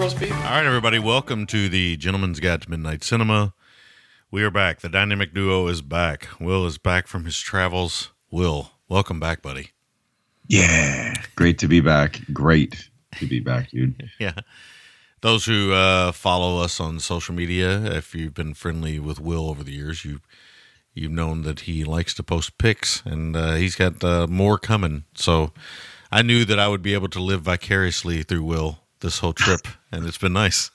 Roast beef? All right, everybody, welcome to the Gentleman's Guide to Midnight Cinema. We are back. The dynamic duo is back. Will is back from his travels. Will, welcome back, buddy. Yeah, great to be back. Great to be back, dude. Yeah. Those who uh, follow us on social media, if you've been friendly with Will over the years, you you've known that he likes to post pics, and uh, he's got uh, more coming. So I knew that I would be able to live vicariously through Will this whole trip, and it's been nice.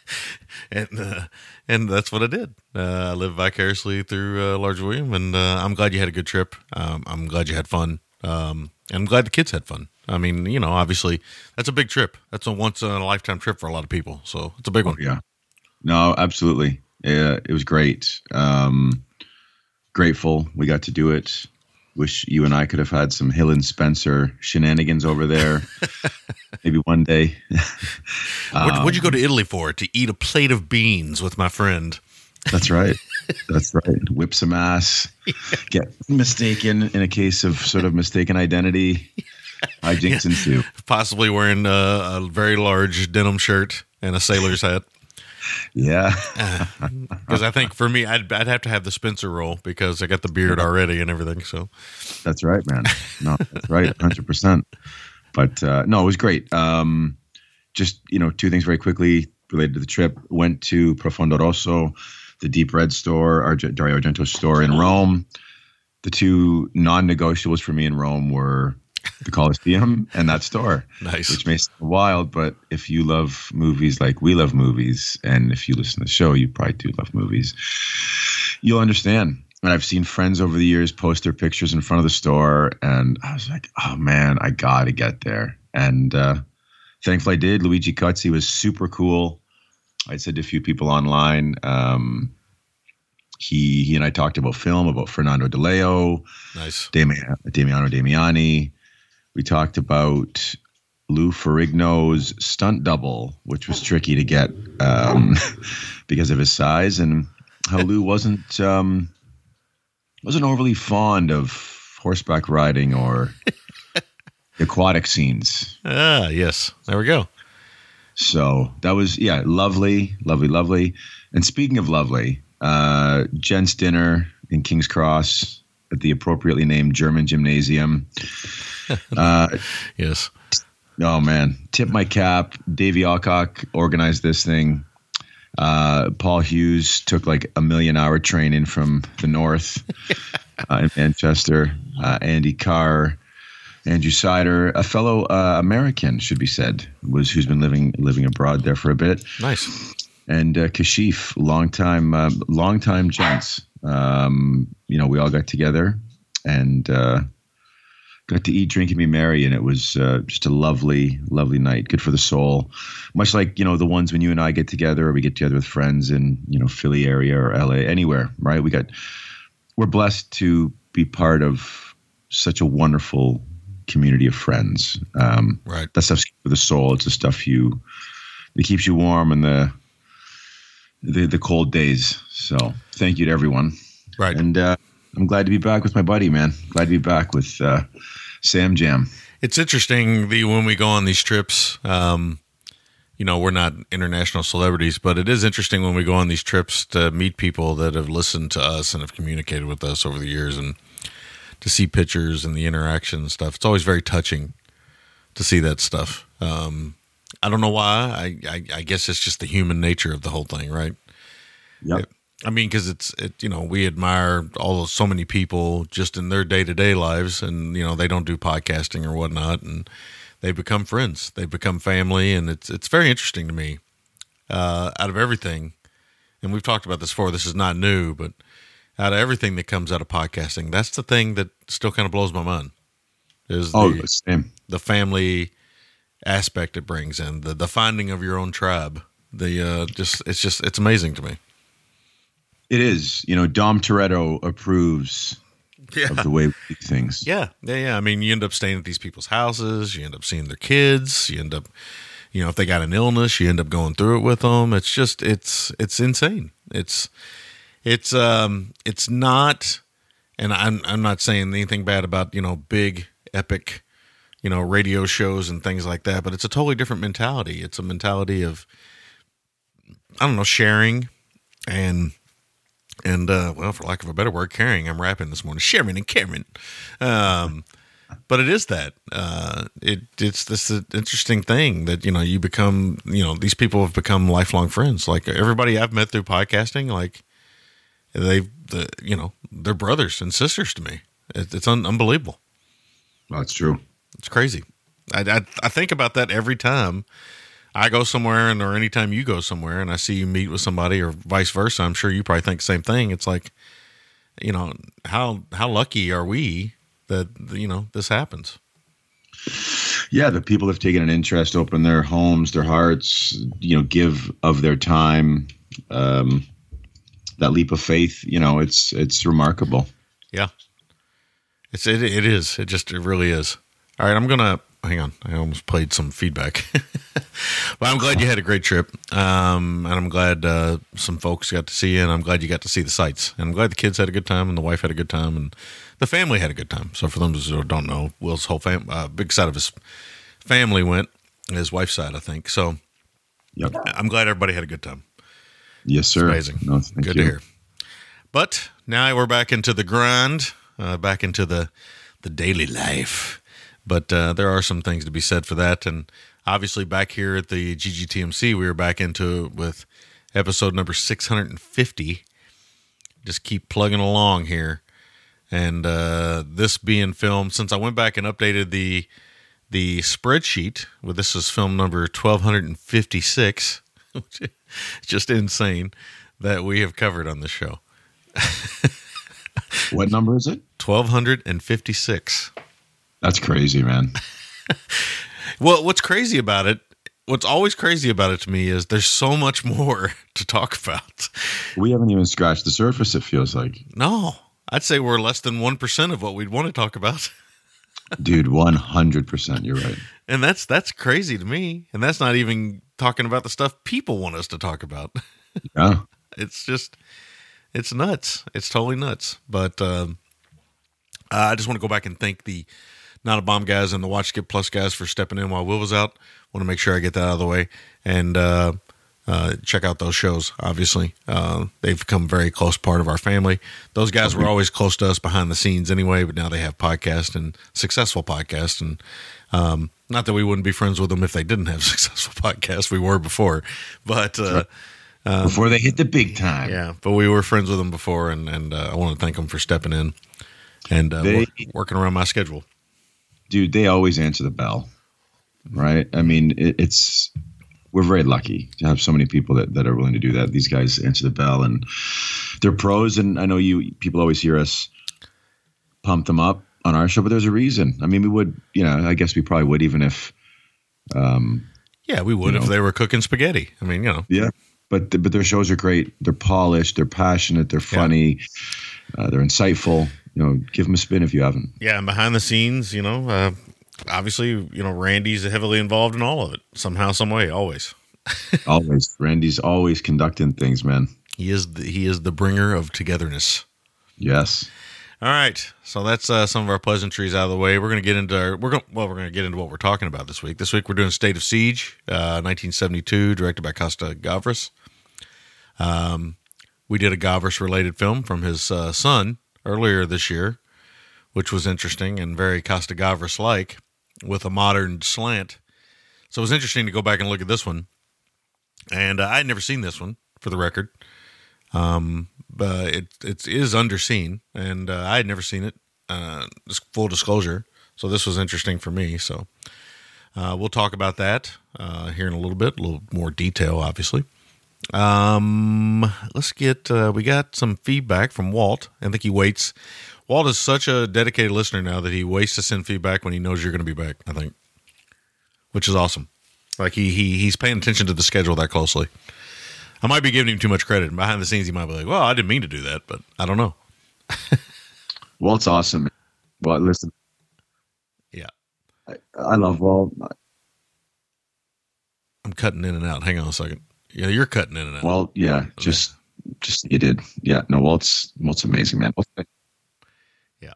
and uh, and that's what I did. Uh, I lived vicariously through uh, Large William, and uh, I'm glad you had a good trip. Um, I'm glad you had fun. Um, and I'm glad the kids had fun. I mean, you know, obviously that's a big trip. That's a once in a lifetime trip for a lot of people. So it's a big one. Yeah. No, absolutely. Yeah, it was great. Um, grateful we got to do it. Wish you and I could have had some Hill and Spencer shenanigans over there. Maybe one day. What, what'd you go to Italy for? To eat a plate of beans with my friend. That's right. That's right. Whip some ass. Get mistaken in a case of sort of mistaken identity. I Hijinks ensue. Possibly wearing uh, a very large denim shirt and a sailor's hat. Yeah. Because I think for me, I'd, I'd have to have the Spencer roll because I got the beard already and everything. So That's right, man. No, that's right, hundred percent. But uh, no, it was great. Um, just you know, two things very quickly related to the trip. Went to Profondo Rosso, the Deep Red store, Arge- Dario Argento store in Rome. The two non-negotiables for me in Rome were the Colosseum and that store. Nice. Which may sound wild, but if you love movies like we love movies, and if you listen to the show, you probably do love movies, you'll understand. And I've seen friends over the years post their pictures in front of the store, and I was like, oh man, I got to get there. And uh, thankfully I did. Luigi Cozzi was super cool. I said to a few people online, um, he he and I talked about film, about Fernando Di Leo, nice. Damiano Damiani. We talked about Lou Ferrigno's stunt double, which was tricky to get um, because of his size, and how Lou wasn't um, wasn't overly fond of horseback riding or aquatic scenes. Ah, yes. There we go. So that was yeah, lovely, lovely, lovely. And speaking of lovely, uh, Jen's dinner in King's Cross at the appropriately named German Gymnasium. Uh, Yes. oh man, tip my cap. Davey Alcock organized this thing. Uh, Paul Hughes took like a million hour train in from the north uh, in Manchester. Uh, Andy Carr, Andrew Sider, a fellow uh, American, should be said, was who's been living living abroad there for a bit Nice. and uh, Kashif, longtime, uh, longtime gents. Um, you know, we all got together and uh, got to eat, drink, and be merry, and it was uh, just a lovely, lovely night. Good for the soul. Much like you know the ones when you and I get together, or we get together with friends in you know Philly area or LA, anywhere, right? We got we're blessed to be part of such a wonderful community of friends. Um, Right. That stuff's for the soul. It's the stuff you that keeps you warm in the the the cold days. So thank you to everyone. Right. And uh, I'm glad to be back with my buddy, man. Glad to be back with uh, Sam Jam. It's interesting the when we go on these trips. Um, you know, we're not international celebrities, but it is interesting when we go on these trips to meet people that have listened to us and have communicated with us over the years, and to see pictures and the interaction and stuff. It's always very touching to see that stuff. Um, I don't know why. I, I I guess it's just the human nature of the whole thing, right? Yep. I mean, because it's it, you know we admire all those, so many people just in their day to day lives, and you know they don't do podcasting or whatnot, and they become friends, they become family, and it's it's very interesting to me. Uh, out of everything, and we've talked about this before. This is not new, but out of everything that comes out of podcasting, that's the thing that still kind of blows my mind. Is Oh, the, same. the family aspect it brings in the the finding of your own tribe. The uh, just it's just it's amazing to me. It is. You know, Dom Toretto approves Yeah. of the way we do things. Yeah, yeah, yeah. I mean, you end up staying at these people's houses. You end up seeing their kids. You end up, you know, if they got an illness, you end up going through it with them. It's just, it's, it's insane. It's, it's, um, it's not, and I'm, I'm not saying anything bad about you know big epic, you know, radio shows and things like that. But it's a totally different mentality. It's a mentality of, I don't know, sharing and and uh, well, for lack of a better word, caring. I'm rapping this morning, sharing and caring. Um, but it is that uh, it it's this interesting thing that you know you become you know these people have become lifelong friends. Like everybody I've met through podcasting, like they the you know they're brothers and sisters to me. It, it's un- unbelievable. That's true. It's crazy. I, I I think about that every time I go somewhere, and or anytime you go somewhere, and I see you meet with somebody, or vice versa. I'm sure you probably think the same thing. It's like, you know, how how lucky are we that you know this happens? Yeah, the people have taken an interest, open their homes, their hearts, you know, give of their time. Um, that leap of faith, you know, it's it's remarkable. Yeah, it's it it is. It just it really is. All right, I'm gonna hang on. I almost played some feedback, but I'm glad you had a great trip, um, and I'm glad uh, some folks got to see you, and I'm glad you got to see the sights, and I'm glad the kids had a good time, and the wife had a good time, and the family had a good time. So for those who don't know, Will's whole fam, uh, big side of his family went, his wife's side, I think. So Yep. I'm glad everybody had a good time. Yes, sir. Amazing. No, thank Good you. to hear. But now we're back into the grind, uh, back into the the daily life. But uh, there are some things to be said for that, and obviously back here at the GGTMC, we were back into it with episode number six hundred and fifty. Just keep plugging along here, and uh, this being filmed since I went back and updated the the spreadsheet. Well, this is film number twelve hundred and fifty six, which is just insane that we have covered on the show. What number is it? 1256. That's crazy, man. Well, what's crazy about it, what's always crazy about it to me is there's so much more to talk about. We haven't even scratched the surface. It feels like, No, I'd say we're less than 1% of what we'd want to talk about. dude, one hundred percent. You're right. And that's that's crazy to me. And that's not even talking about the stuff people want us to talk about. Yeah. it's just it's nuts it's totally nuts but um i just want to go back and thank the not a bomb guys and the watch skip plus guys for stepping in while will was out want to make sure i get that out of the way and uh uh, check out those shows. Obviously, uh, they've become a very close part of our family. Those guys were always close to us behind the scenes anyway, but now they have podcast and successful podcast And um, not that we wouldn't be friends with them if they didn't have successful podcasts. We were before, but uh, Before they hit the big time. yeah, but we were friends with them before, and and uh, I want to thank them for stepping in and uh, They- wor- working around my schedule. Dude, they always answer the bell, right? I mean, it, it's we're very lucky to have so many people that, that are willing to do that. These guys answer the bell, and they're pros. And I know you people always hear us pump them up on our show, but there's a reason. I mean, we would, you know, I guess we probably would even if, um, Yeah, we would if know. they were cooking spaghetti. I mean, you know, yeah, but but their shows are great. They're polished. They're passionate. They're funny. Uh, they're insightful. You know, give them a spin if you haven't. Yeah, and behind the scenes, you know, uh, obviously, you know, Randy's heavily involved in all of it somehow, some way, always. always, Randy's always conducting things, man. He is the, he is the bringer of togetherness. Yes. All right, so that's uh, some of our pleasantries out of the way. We're going to get into our, we're going well, we're going to get into what we're talking about this week. This week we're doing State of Siege, uh, 1972, directed by Costa Gavras. Um, we did a Gavras related film from his uh, son earlier this year, which was interesting and very Costa Gavras like, with a modern slant. So it was interesting to go back and look at this one, and uh, I had never seen this one for the record. Um, but it it is underseen, and uh, I had never seen it. Uh, full disclosure, so this was interesting for me. So uh, we'll talk about that uh, here in a little bit, a little more detail, obviously. Um, let's get uh, we got some feedback from Walt. I think he waits. Walt is such a dedicated listener now that he waits to send feedback when he knows you're going to be back. I think, which is awesome. Like he he he's paying attention to the schedule that closely. I might be giving him too much credit. Behind the scenes, he might be like, "Well, I didn't mean to do that," but I don't know. Walt's awesome. Well, listen. Yeah, I, I love Walt. I'm cutting in and out. Hang on a second. Yeah, you're cutting in and out. Well, yeah, just just you did. Yeah, no, Walt's Walt's amazing, man. Yeah.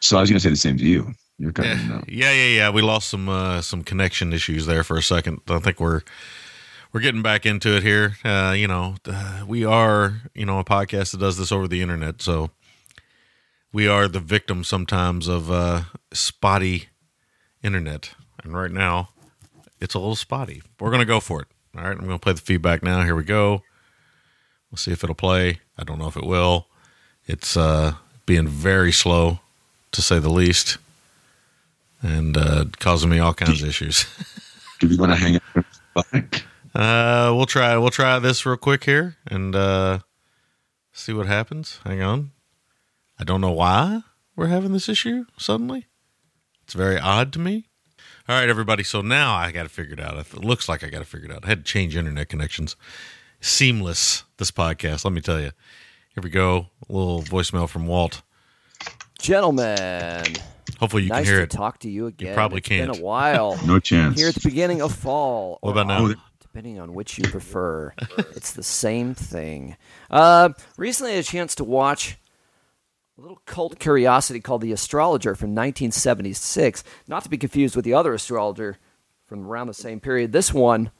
So I was going to say the same to you. You're cutting in and yeah, out. yeah, yeah, yeah. We lost some uh, some connection issues there for a second. I think we're we're getting back into it here. Uh, you know, uh, we are you know a podcast that does this over the internet, so we are the victim sometimes of uh, spotty internet. And right now, it's a little spotty. We're gonna go for it. All right, I'm gonna play the feedback now. Here we go. We'll see if it'll play. I don't know if it will. It's uh, being very slow, to say the least, and uh, causing me all kinds of issues. Do we want to hang up? Uh, we'll try. We'll try this real quick here and uh, see what happens. Hang on. I don't know why we're having this issue suddenly. It's very odd to me. All right, everybody. So now I got to figure it out. It looks like I got to figure it out. I had to change internet connections. Seamless. This podcast. Let me tell you. Here we go. A little voicemail from Walt. Gentlemen, Hopefully you nice can hear to it. talk to you again. You probably It's can't. been a while. No chance. Here at the beginning of fall. What about now? autumn, Depending on which you prefer. it's the same thing. Uh, recently, I had a chance to watch a little cult curiosity called The Astrologer from 1976. Not to be confused with the other astrologer from around the same period. This one,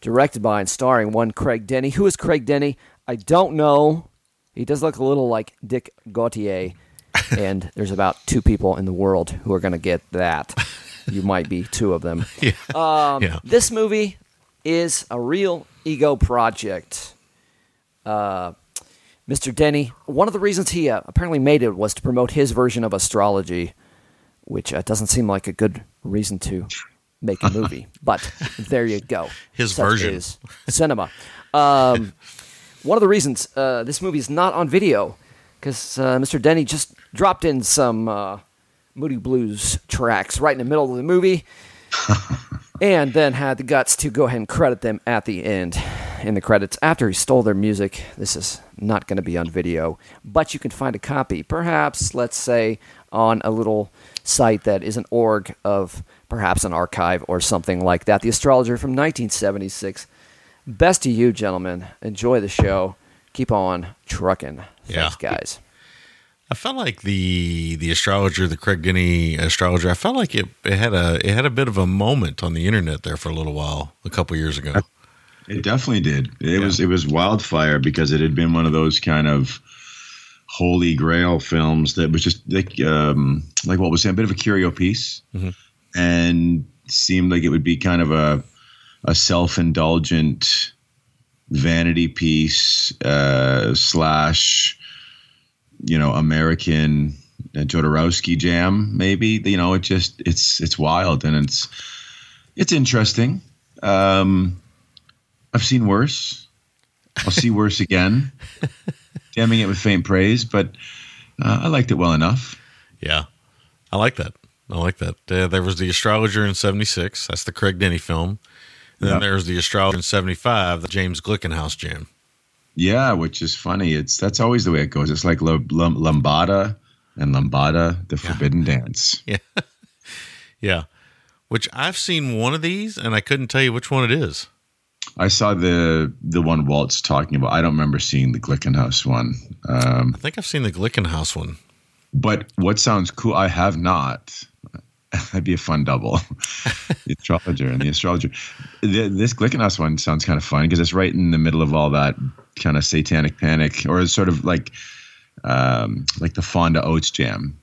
directed by and starring one Craig Denny. Who is Craig Denny? I don't know. He does look a little like Dick Gautier, and there's about two people in the world who are going to get that. You might be two of them. Yeah. Um, yeah. This movie is a real ego project. Uh, Mr. Denny, one of the reasons he uh, apparently made it was to promote his version of astrology, which uh, doesn't seem like a good reason to make a movie. but there you go. His Such version. is cinema. Um, one of the reasons uh, this movie is not on video because uh, Mr. Denny just dropped in some uh, Moody Blues tracks right in the middle of the movie, and then had the guts to go ahead and credit them at the end in the credits after he stole their music. This is not going to be on video, but you can find a copy, perhaps, let's say, on a little site that is an org of perhaps an archive or something like that. The Astrologer from 1976. Best to you, gentlemen. Enjoy the show. Keep on trucking. Yeah. Thanks, guys. I felt like the the astrologer, the Craig Denny astrologer. I felt like it, it had a it had a bit of a moment on the internet there for a little while, a couple years ago. It definitely did. It was it was wildfire because it had been one of those kind of holy grail films that was just like um, like what was saying, a bit of a curio piece, and seemed like it would be kind of a a self indulgent vanity piece uh, slash you know American uh, Jodorowsky jam maybe you know it just it's it's wild and it's it's interesting. Um, I've seen worse. I'll see worse again. Damning it with faint praise, but uh, I liked it well enough. Yeah, I like that. I like that. Uh, there was the astrologer in '76. That's the Craig Denny film. And Yeah. then there's the Astrologer in 75, the James Glickenhaus jam. Yeah, which is funny. It's that's always the way it goes. It's like L- L- Lambada and Lambada, the Forbidden Dance. Yeah, yeah. Which I've seen one of these and I couldn't tell you which one it is. I saw the the one Walt's talking about. I don't remember seeing the Glickenhaus one. Um, I think I've seen the Glickenhaus one. but what sounds cool? I have not. That'd be a fun double. the astrologer and the astrologer. The, this Glickenhaus one sounds kind of fun because it's right in the middle of all that kind of satanic panic, or it's sort of like um, like the Fonda Oates jam.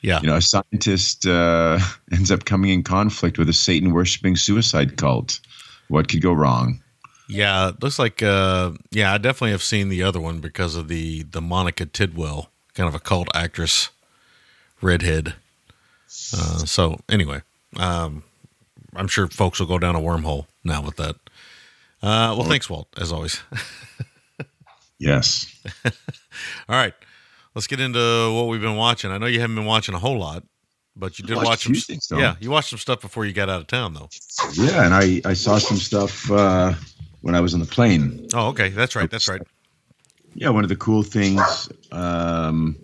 Yeah. You know, a scientist uh, ends up coming in conflict with a Satan worshipping suicide cult. What could go wrong? Yeah, it looks like uh yeah, I definitely have seen the other one because of the the Monica Tidwell, kind of a cult actress, redhead. Uh, so anyway, um, I'm sure folks will go down a wormhole now with that. Uh, well, thanks, Walt, as always. Yes. All right, let's get into what we've been watching. I know you haven't been watching a whole lot, but you did watch some. yeah, you watched some stuff before you got out of town, though. Yeah, and I, I saw some stuff uh, when I was on the plane. Oh, okay, that's right, that's right. Yeah, one of the cool things, um,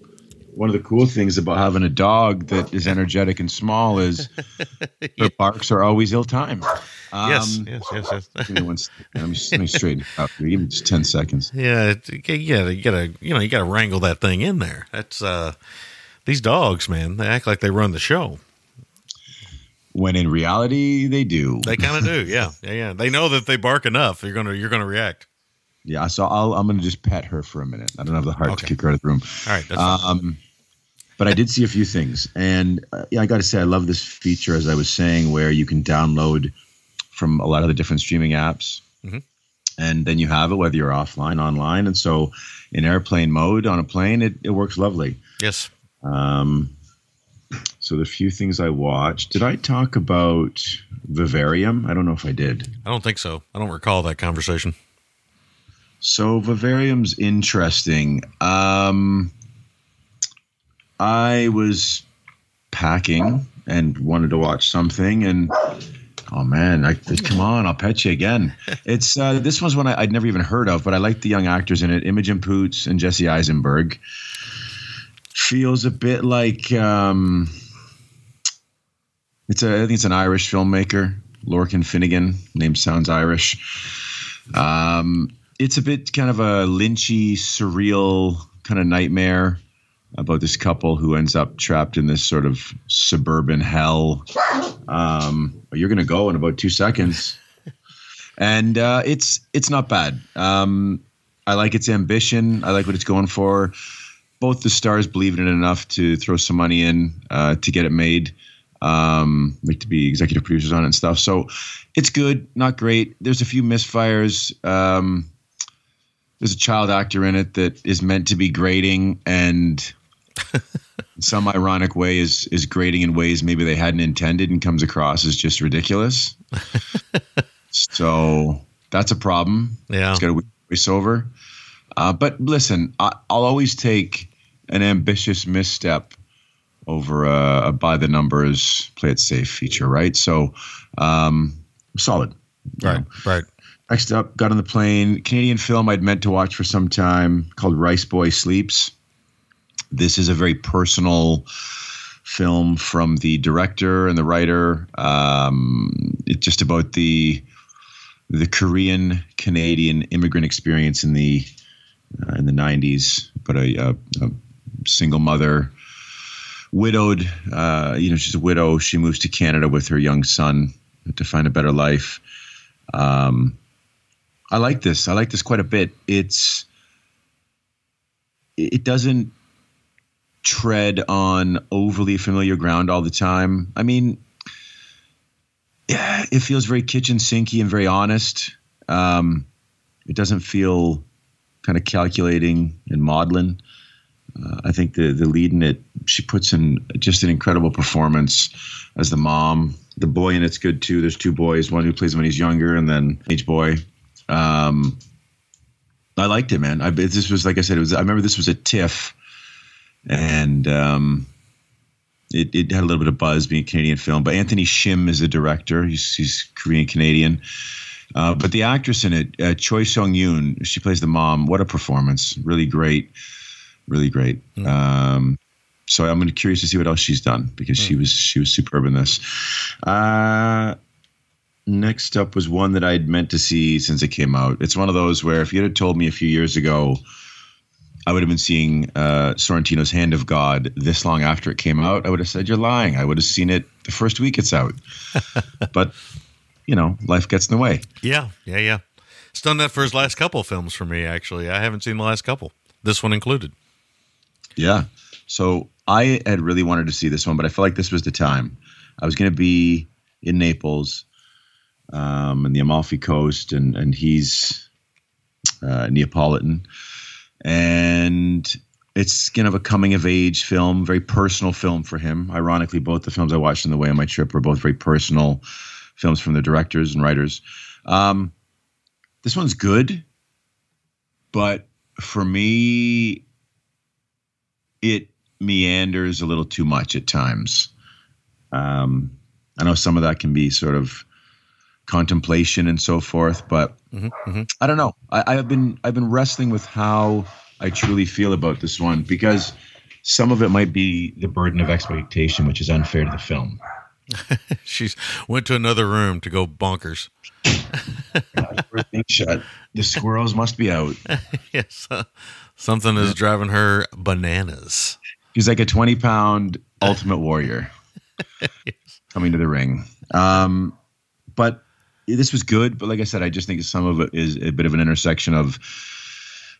one of the cool things about having a dog that is energetic and small is her barks are always ill-timed. Um, yes, yes, yes, yes. Give me one second. I'm just let me straighten it out. Give me just ten seconds. Yeah, you gotta, you gotta, you know, you gotta wrangle that thing in there. That's uh, these dogs, man. They act like they run the show. When in reality, they do. They kind of do. Yeah, yeah, yeah. They know that they bark enough, you're gonna, you're gonna react. Yeah, so I'll, I'm going to just pet her for a minute. I don't have the heart Okay. to kick her out of the room. All right, that's fine. Um, but I did see a few things, and uh, yeah, I got to say, I love this feature, as I was saying, where you can download from a lot of the different streaming apps, Mhm. and then you have it whether you're offline, online, and so in airplane mode on a plane, it, it works lovely. yes. Um, so the few things I watched, did I talk about Vivarium? I don't know if I did. I don't think so. I don't recall that conversation. So Vivarium's interesting. Um, I was packing and wanted to watch something, and oh man, I, come on, I'll pet you again. It's uh, this one's one I, I'd never even heard of, but I like the young actors in it: Imogen Poots and Jesse Eisenberg. Feels a bit like um, it's a. I think it's an Irish filmmaker, Lorcan Finnegan. Name sounds Irish. Um, it's a bit kind of a lynchy, surreal kind of nightmare about this couple who ends up trapped in this sort of suburban hell. Um, you're going to go in about two seconds, and uh, it's it's not bad. Um, I like its ambition. I like what it's going for. Both the stars believe in it enough to throw some money in uh, to get it made um, like to be executive producers on it and stuff. So it's good, not great. There's a few misfires. Um, there's a child actor in it that is meant to be grading and in some ironic way is is grading in ways maybe they hadn't intended and comes across as just ridiculous. so that's a problem. Yeah. It's got to voice over. Uh, but listen, I, I'll always take an ambitious misstep over a, a by the numbers, play it safe feature, right? So, um, solid. Right, know. right. Next up, got on the plane. Canadian film I'd meant to watch for some time called Rice Boy Sleeps. This is a very personal film from the director and the writer. Um, it's just about the the Korean Canadian immigrant experience in the uh, in the '90s. But a, a, a single mother, widowed. Uh, you know, she's a widow. She moves to Canada with her young son to find a better life. Um, I like this. I like this quite a bit. It's it doesn't tread on overly familiar ground all the time. I mean, yeah, it feels very kitchen sinky and very honest. Um, it doesn't feel kind of calculating and maudlin. Uh, I think the the lead in it, she puts in just an incredible performance as the mom. The boy in it's good too. There's two boys, one who plays when he's younger, and then each boy. Um, I liked it, man. I this was like I said, it was. I remember this was a TIFF, and um, it, it had a little bit of buzz being a Canadian film. But Anthony Shim is the director. He's he's Korean Canadian, Uh, but the actress in it, uh, Choi Sung Yoon, she plays the mom. What a performance! Really great, really great. Um, so I'm curious to see what else she's done because she was she was superb in this. Uh, next up was one that I'd meant to see since it came out. It's one of those where if you had told me a few years ago, I would have been seeing uh, Sorrentino's Hand of God this long after it came out. I would have said you're lying. I would have seen it the first week it's out. but you know, life gets in the way. Yeah, yeah, yeah. It's done that for his last couple films for me. Actually, I haven't seen the last couple. This one included. Yeah. So I had really wanted to see this one, but I felt like this was the time. I was going to be in Naples, um, and the Amalfi Coast, and and he's uh, Neapolitan, and it's kind of a coming of age film, very personal film for him. Ironically, both the films I watched on the way on my trip were both very personal films from the directors and writers. Um, this one's good, but for me, it meanders a little too much at times. Um, I know some of that can be sort of contemplation and so forth, but I don't know. I, I've been I've been wrestling with how I truly feel about this one because some of it might be the burden of expectation, which is unfair to the film. She's went to another room to go bonkers. Everything shut. The squirrels must be out. yes, uh, something is driving her bananas. He's like a 20 pound ultimate warrior coming to the ring. Um, but this was good. But like I said, I just think some of it is a bit of an intersection of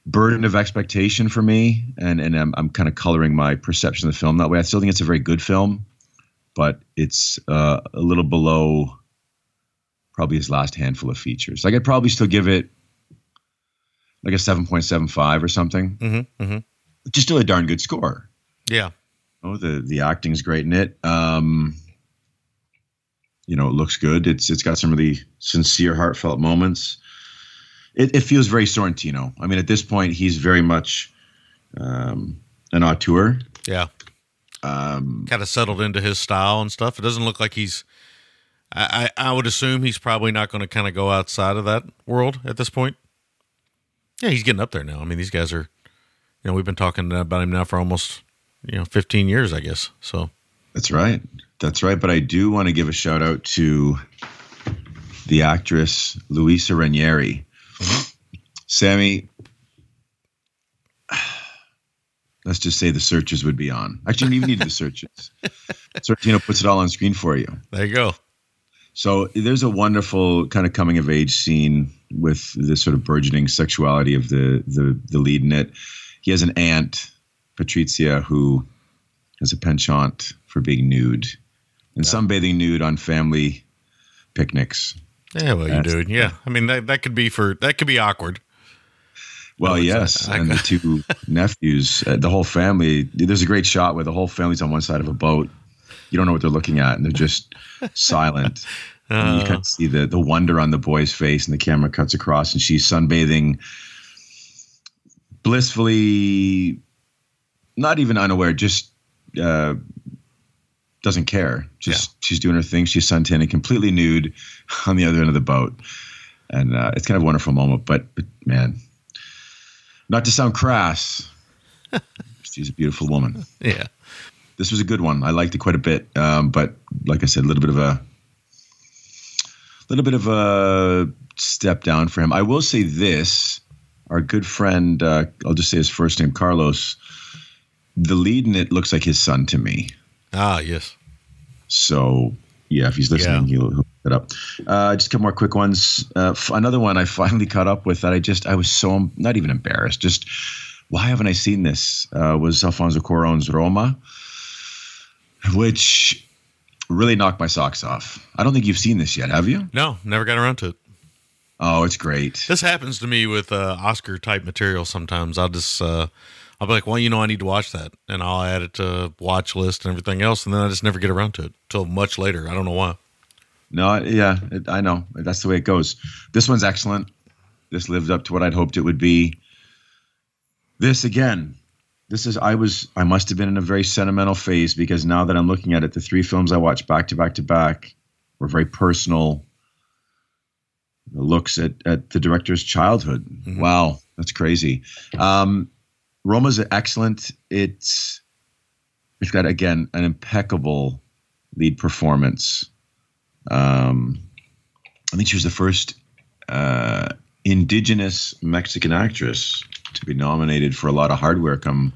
burden of expectation for me. And, and I'm, I'm kind of coloring my perception of the film that way. I still think it's a very good film, but it's uh, a little below probably his last handful of features. Like I'd probably still give it like a 7.75 or something. Mm-hmm, mm-hmm. Just still a darn good score. Yeah, Oh, the the acting's great in it. Um, you know, it looks good. It's it's got some really sincere, heartfelt moments. It, it feels very Sorrentino. I mean, at this point, he's very much um, an auteur. yeah. Um, Kind of settled into his style and stuff. It doesn't look like he's. I I, I would assume he's probably not going to kind of go outside of that world at this point. Yeah, he's getting up there now. I mean, these guys are. You know, we've been talking about him now for almost you know 15 years, I guess. So that's right. That's right. But I do want to give a shout out to the actress Luisa Ranieri. Mm-hmm. Sammy, let's just say the searches would be on. Actually, you don't even need the searches. Sorrentino puts it all on screen for you. there you go. So there's a wonderful kind of coming of age scene with this sort of burgeoning sexuality of the the the lead in it. He has an aunt, Patrizia, who has a penchant for being nude and sunbathing nude on family picnics. Yeah, well, you do. Yeah, I mean that that could be for that could be awkward. Well, yes, and the two nephews, uh, the whole family. There's a great shot where the whole family's on one side of a boat. You don't know what they're looking at, and they're just silent. And you Uh, kind of see the the wonder on the boy's face, and the camera cuts across, and she's sunbathing, blissfully, not even unaware, just uh, doesn't care. Just she's doing her thing. She's suntanning, completely nude, on the other end of the boat, and uh, it's kind of a wonderful moment. But, but man, not to sound crass, she's a beautiful woman. yeah, This was a good one. I liked it quite a bit, um, but like I said, a little bit of a little bit of a step down for him. I will say this: our good friend, uh, I'll just say his first name, Carlos. The lead in it looks like his son to me. ah, yes, So yeah, if he's listening, Yeah. he'll, he'll it up. Uh, just a couple more quick ones. Uh, f- another one I finally caught up with that I just I was so not even embarrassed. Just why haven't I seen this? Uh, was Alfonso Cuarón's Roma, which really knocked my socks off. I don't think you've seen this yet, have you? no, never got around to it. Oh, it's great. This happens to me with uh, Oscar type material. Sometimes I'll just uh, I'll be like, well, you know, I need to watch that, and I'll add it to watch list and everything else, and then I just never get around to it till much later. I don't know why. No, yeah, it, I know. That's the way it goes. This one's excellent. This lived up to what I'd hoped it would be. This again, this is I was I must have been in a very sentimental phase because now that I'm looking at it, the three films I watched back to back to back were very personal, looks at, at the director's childhood. Wow, that's crazy. Um, Roma's excellent. It's it's got again an impeccable lead performance. Um, I think she was the first uh, indigenous Mexican actress to be nominated for a lot of hardware come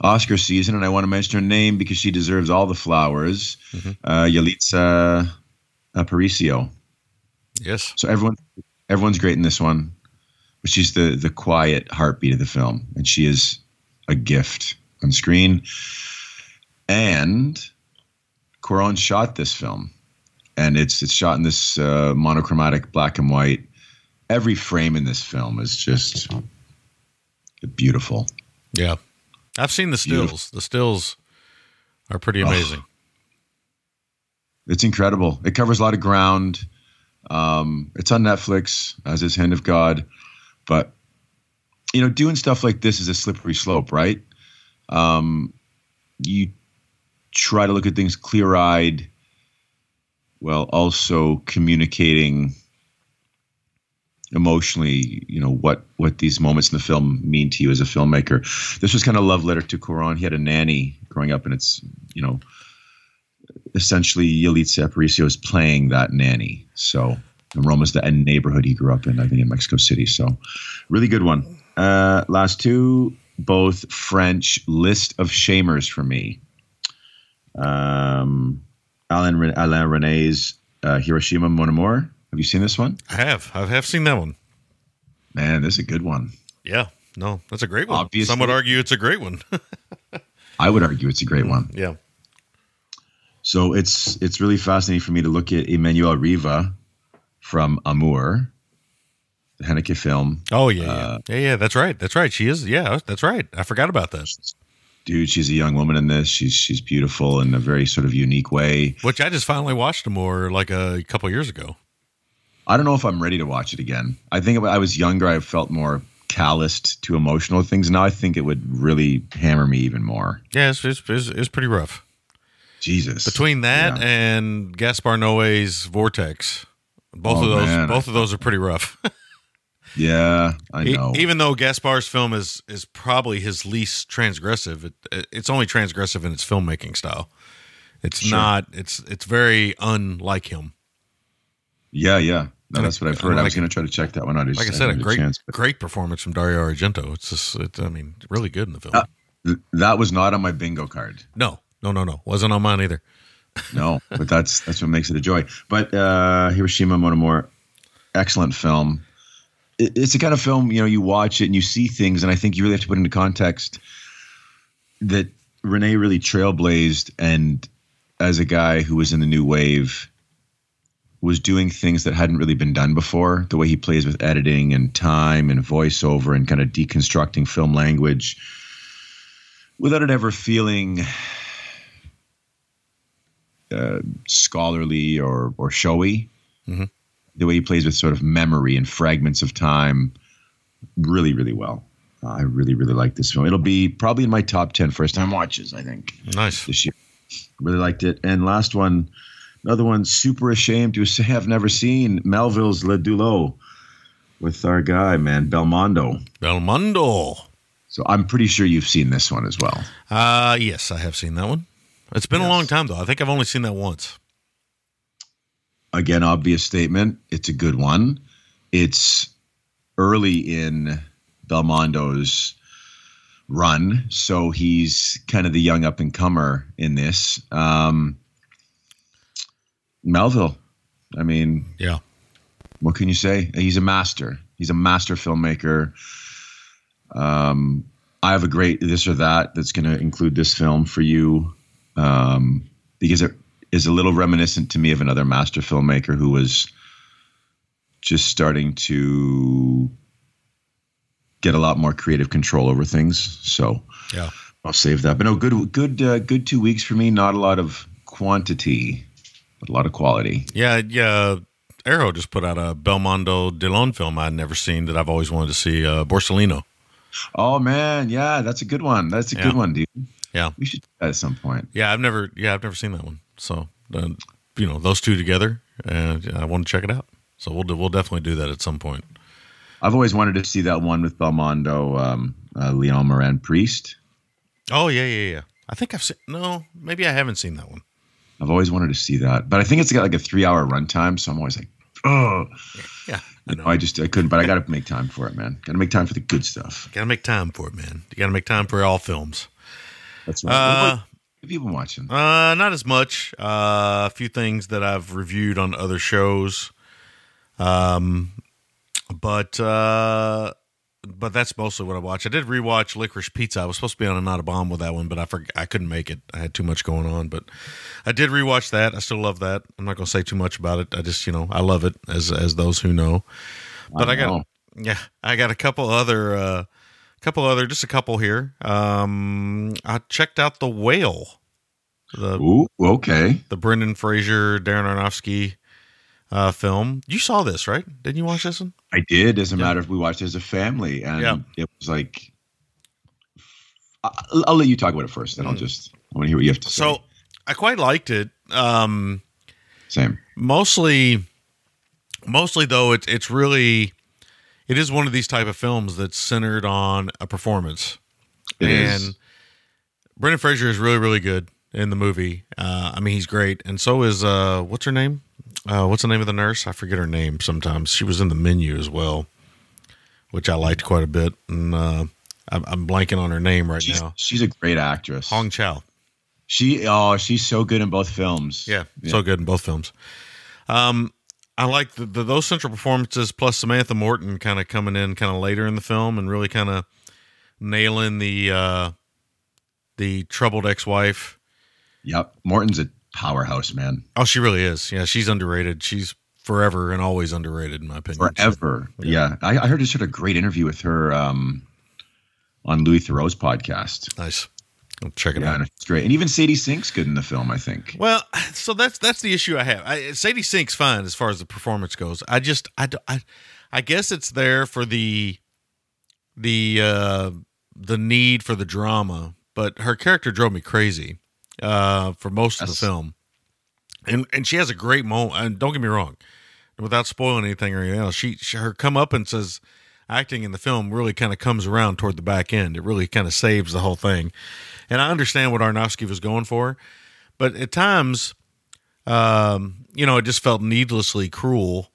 Oscar season, and I want to mention her name because she deserves all the flowers. Uh, Yalitza Aparicio. Yes. So everyone, everyone's great in this one, but she's the the quiet heartbeat of the film, and she is a gift on screen. And Cuarón shot this film, and it's it's shot in this uh, monochromatic black and white. Every frame in this film is just beautiful. Yeah. I've seen the stills. Beautiful. The stills are pretty amazing. It's incredible. It covers a lot of ground. Um, it's on Netflix, as is Hand of God. But you know, doing stuff like this is a slippery slope, right? Um, you try to look at things clear-eyed, while also communicating emotionally. You know what what these moments in the film mean to you as a filmmaker. This was kind of love letter to Cuarón. He had a nanny growing up, and it's you know essentially Yalitza Aparicio is playing that nanny. So and Roma's the neighborhood he grew up in, I think in Mexico City. So really good one. Uh, last two, both French list of shamers for me. Um, Alain, Alain Resnais's uh, Hiroshima Mon Amour. Have you seen this one? I have. I have seen that one. Man, this is a good one. Yeah. No, that's a great one. Obviously. Some would argue it's a great one. I would argue it's a great one. yeah. So it's it's really fascinating for me to look at Emmanuelle Riva from Amour, the Haneke film. Oh yeah, Uh, yeah, yeah, yeah. That's right. That's right. She is. Yeah, that's right. I forgot about that. Dude, she's a young woman in this. She's she's beautiful in a very sort of unique way. Which I just finally watched more like a couple years ago. I don't know if I'm ready to watch it again. I think if I was younger, I felt more calloused to emotional things. Now I think it would really hammer me even more. Yeah, it's it's, it's, it's pretty rough. Jesus. Between that Yeah. and Gaspar Noé's Vortex, both Oh, of those man. both of those are pretty rough. yeah, I E- know. Even though Gaspar's film is is probably his least transgressive, it, it's only transgressive in its filmmaking style. It's Sure. not. It's it's very unlike him. Yeah, yeah. No, that's what I've heard. I was going to try to check that one out. Like I said, a great chance, great performance from Dario Argento. It's just, it's, I mean, really good in the film. Uh, that was not on my bingo card. no, no, no, no, wasn't on mine either. No, but that's that's what makes it a joy. But uh, Hiroshima Mon Amour, excellent film. It, it's the kind of film you know you watch it and you see things, and I think you really have to put into context that Resnais really trailblazed, and as a guy who was in the new wave, was doing things that hadn't really been done before. The way he plays with editing and time and voiceover and kind of deconstructing film language without it ever feeling uh, scholarly or or showy. Mhm. The way he plays with sort of memory and fragments of time, really, really well. Uh, I really, really like this film. It'll be probably in my top 10 first time watches, I think, Nice. this year. Really liked it. And last one, another one, super ashamed to say I've never seen Melville's Le Doulos with our guy, man, Belmondo. Belmondo. So I'm pretty sure you've seen this one as well. Uh yes, I have seen that one. It's been a long time though. I think I've only seen that once. again, obvious statement. It's a good one. It's early in Belmondo's run, so he's kind of the young up and comer in this. Um, Melville, I mean, Yeah. what can you say? He's a master. He's a master filmmaker. Um, I have a great this or that that's going to include this film for you um, because it is a little reminiscent to me of another master filmmaker who was just starting to get a lot more creative control over things. So Yeah. I'll save that. But no, good, good, uh, good two weeks for me. Not a lot of quantity, but a lot of quality. Yeah, yeah. Arrow just put out a Belmondo Delon film I'd never seen that I've always wanted to see, uh, Borsalino. Oh man, yeah, that's a good one. That's a Yeah. good one, dude. Yeah. We should do that at some point. Yeah, I've never yeah, I've never seen that one. So, uh, you know, those two together, and I want to check it out. So we'll do, we'll definitely do that at some point. I've always wanted to see that one with Belmondo, um, uh, Leon Morin Priest. Oh yeah, yeah, yeah. I think I've seen. No, maybe I haven't seen that one. I've always wanted to see that, but I think it's got like a three-hour runtime, so I'm always like, oh, Yeah, I you know, I just I couldn't, but I got to make time for it, man. Got to make time for the good stuff. Got to make time for it, man. You got to make time for all films. That's right. Uh, have you been watching? Uh, not as much. Uh, a few things that I've reviewed on other shows. Um, but uh, but that's mostly what I watch. I did rewatch Licorice Pizza. I was supposed to be on a not a bomb with that one, but I forgot. I couldn't make it. I had too much going on. But I did rewatch that. I still love that. I'm not going to say too much about it. I just you know I love it as as those who know. But I, got know. yeah, I got a couple other. Uh, couple other just a couple here um i checked out the whale the Ooh, okay. the Brendan Fraser, Darren Aronofsky uh, film. You saw this, right? Didn't you watch this one? I did. As a matter of, we watched it as a family, and Yeah. it was like. I'll, I'll let you talk about it first, then I'll just. I want to hear what you have to say. Mm. So I quite liked it. Um, same. mostly, mostly though, it's it's really, it is one of these type of films that's centered on a performance. It and is. Brendan Fraser is really, really good in the movie. Uh, I mean, he's great, and so is uh, what's her name? Uh, what's the name of the nurse? I forget her name. Sometimes she was in the menu as well, which I liked quite a bit. And uh, I'm, I'm blanking on her name right She's, now. she's a great actress. Hong Chau. She oh, she's so good in both films. Yeah, so good in both films. Um, I like the, the those central performances plus Samantha Morton kind of coming in kind of later in the film and really kind of nailing the uh, the troubled ex-wife. Yep. Morton's a powerhouse, man. Oh, she really is. Yeah, she's underrated. She's forever and always underrated in my opinion. Forever. Yeah. I, I heard just heard a great interview with her um, on Louis Theroux's podcast. Nice. I'll check it Yeah, out. it's great. And even Sadie Sink's good in the film, I think. Well, so that's that's the issue I have. I, Sadie Sink's fine as far as the performance goes. I just I, I I guess it's there for the the uh the need for the drama, but her character drove me crazy uh for most of the film. And and she has a great moment. And don't get me wrong, without spoiling anything or anything else, she, she her come up and says acting in the film really kind of comes around toward the back end. It really kind of saves the whole thing. And I understand what Aronofsky was going for, but at times, um, you know, it just felt needlessly cruel,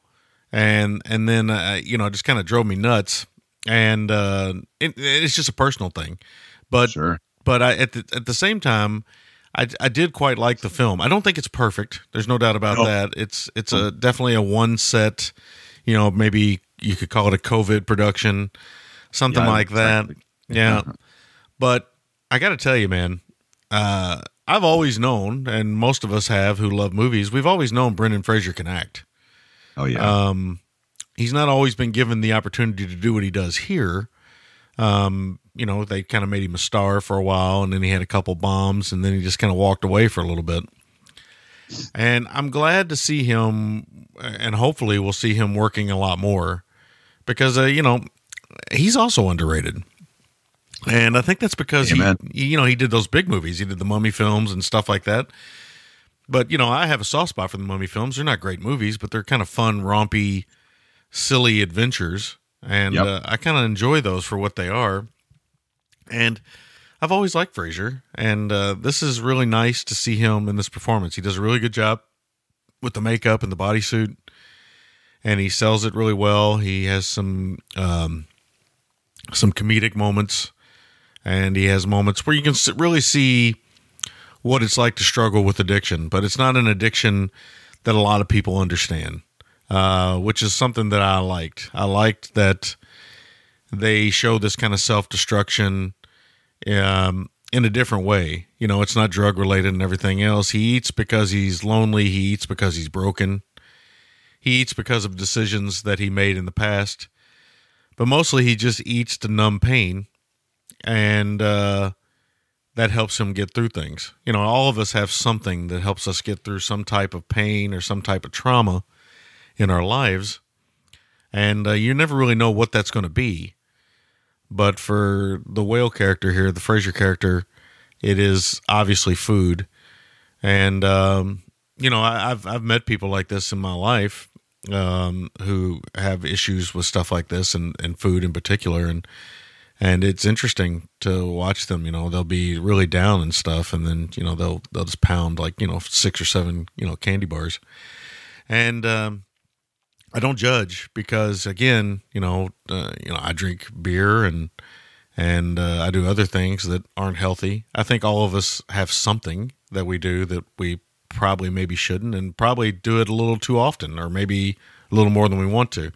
and and then uh, you know, it just kind of drove me nuts. And uh, it, it's just a personal thing, but Sure. but I at the at the same time, I I did quite like the film. I don't think it's perfect. There's no doubt about No. that. It's it's a definitely a one set. You know, maybe you could call it a COVID production, something Yeah, like that. exactly. Yeah, but I got to tell you, man. Uh, I've always known, and most of us have who love movies. We've always known Brendan Fraser can act. Oh yeah. Um, he's not always been given the opportunity to do what he does here. Um, you know, they kind of made him a star for a while, and then he had a couple bombs, and then he just kind of walked away for a little bit. And I'm glad to see him, and hopefully we'll see him working a lot more because, uh, you know, he's also underrated. And I think that's because Amen. he, you know, he did those big movies. He did the Mummy films and stuff like that. But you know, I have a soft spot for the Mummy films. They're not great movies, but they're kind of fun, rompy, silly adventures, and Yep. uh, I kind of enjoy those for what they are. And I've always liked Fraser, and uh, this is really nice to see him in this performance. He does a really good job with the makeup and the bodysuit, and he sells it really well. He has some um, some comedic moments, and he has moments where you can really see what it's like to struggle with addiction, but it's not an addiction that a lot of people understand, uh, which is something that I liked. I liked that they show this kind of self destruction um, in a different way. You know, it's not drug related and everything else. He eats because he's lonely, he eats because he's broken, he eats because of decisions that he made in the past, but mostly he just eats to numb pain. And, uh, that helps him get through things. You know, all of us have something that helps us get through some type of pain or some type of trauma in our lives. And uh, you never really know what that's going to be. But for the whale character here, the Fraser character, it is obviously food. And, um, you know, I, I've, I've met people like this in my life. um, who have issues with stuff like this and, and food in particular. And, and it's interesting to watch them, you know, they'll be really down and stuff. And then, you know, they'll, they'll just pound like, you know, six or seven, you know, candy bars. And, um, I don't judge because again, you know, uh, you know, I drink beer and, and uh, I do other things that aren't healthy. I think all of us have something that we do that we probably maybe shouldn't, and probably do it a little too often, or maybe a little more than we want to.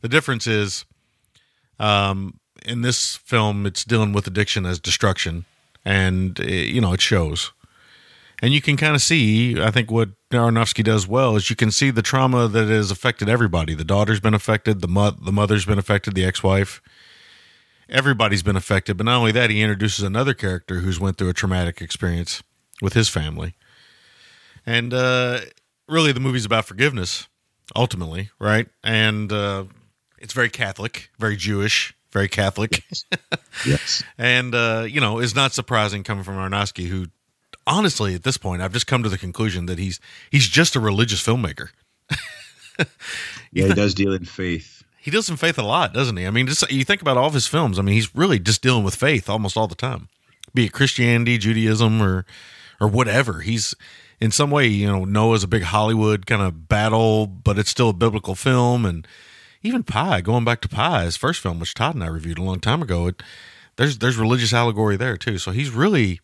The difference is, um, in this film, it's dealing with addiction as destruction, and it, you know it shows. And you can kind of see, I think, what Aronofsky does well is you can see the trauma that has affected everybody. The daughter's been affected, the mo- the mother's been affected, the ex-wife everybody's been affected. But not only that, he introduces another character who's went through a traumatic experience with his family. And uh, really, the movie's about forgiveness, ultimately, right? And uh, it's very Catholic, very Jewish, very Catholic. Yes. and, uh, you know, is not surprising coming from Aronofsky, who honestly, at this point, I've just come to the conclusion that he's he's just a religious filmmaker. Yeah, he does deal in faith. he deals in faith a lot, doesn't he? I mean, just you think about all of his films. I mean, he's really just dealing with faith almost all the time, be it Christianity, Judaism, or or whatever. He's in some way, you know, Noah's a big Hollywood kind of battle, but it's still a biblical film, and even Pi, going back to Pi, his first film, which Todd and I reviewed a long time ago, it, there's there's religious allegory there too. So he's really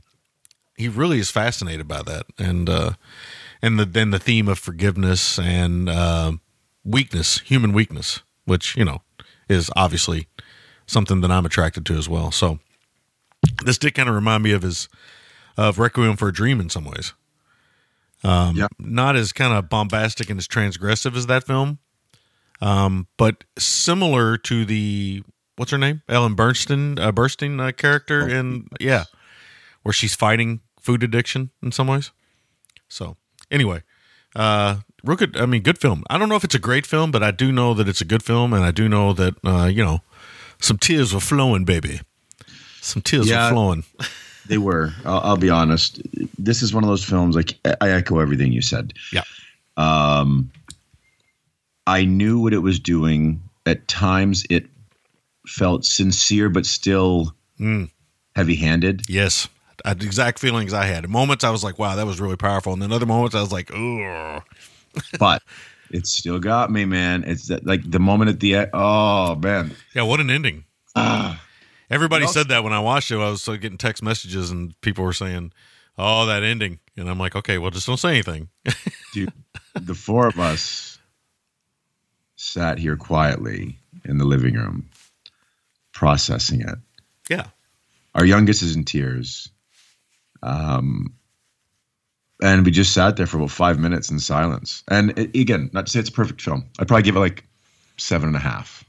he really is fascinated by that, and uh, and the, then the theme of forgiveness and uh, weakness, human weakness, which you know is obviously something that I'm attracted to as well. So this did kind of remind me of his of Requiem for a Dream in some ways. Um, Yeah. Not as kind of bombastic and as transgressive as that film, um, but similar to the what's her name, Ellen Burstyn, uh, Burstyn uh, character in yeah, where she's fighting food addiction in some ways. So anyway, uh, real good. I mean, good film. I don't know if it's a great film, but I do know that it's a good film, and I do know that uh, you know some tears were flowing, baby. Some tears Yeah. were flowing. They were. I'll, I'll be honest. This is one of those films. Like I echo everything you said. Yeah. Um, I knew what it was doing. At times, it felt sincere, but still Mm. heavy-handed. Yes. I had the exact feelings I had. At moments I was like, wow, that was really powerful. And then other moments I was like, ugh. but it still got me, man. It's that, like the moment at the end. Oh man. Yeah, what an ending. Everybody Well- said that when I watched it. I was uh, getting text messages and people were saying, oh, that ending. And I'm like, okay, well, just don't say anything. Dude, the four of us sat here quietly in the living room, processing it. yeah. Our youngest is in tears. Um, and we just sat there for about five minutes in silence. And it, again, not to say it's a perfect film. I'd probably give it like seven and a half.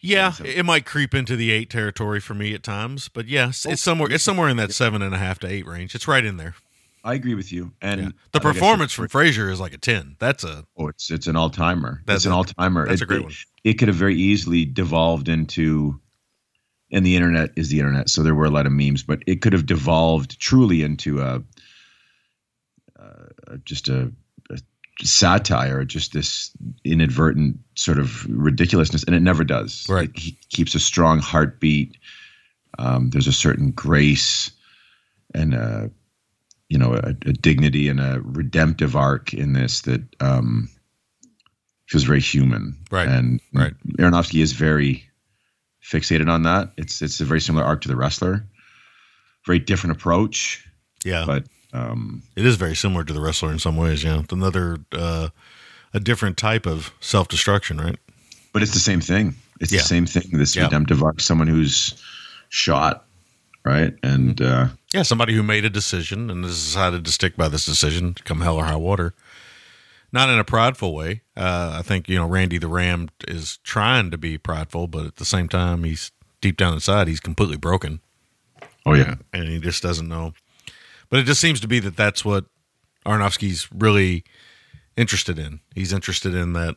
Yeah, it might creep into the eight territory for me at times, but yes, it's somewhere it's somewhere in that seven and a half to eight range. It's right in there. I agree with you. And The I said, performance from Fraser is like a ten. That's a Oh, it's it's an all timer. That's That's an all timer. that's it, a great it- one. It could have very easily devolved into, and the internet is the internet, so there were a lot of memes, but it could have devolved truly into a, uh, just a, a satire, just this inadvertent sort of ridiculousness, and it never does. Right. It he keeps a strong heartbeat. Um, there's a certain grace and a, you know, a, a dignity and a redemptive arc in this that um, feels very human. Right, And right. Aronofsky is very fixated on that. It's it's a very similar arc to The Wrestler. Very different approach, yeah. but um, It is very similar to the wrestler in some ways. Yeah, it's another uh, a different type of self destruction, right? but it's the same thing. It's Yeah. the same thing. This Yeah. redemptive arc, someone who's shot, right, and uh, Yeah, somebody who made a decision and has decided to stick by this decision, come hell or high water. Not in a prideful way. Uh, I think you know Randy the Ram is trying to be prideful, but at the same time, he's deep down inside, he's completely broken, oh yeah, and he just doesn't know. But it just seems to be that that's what Aronofsky's really interested in. He's interested in that,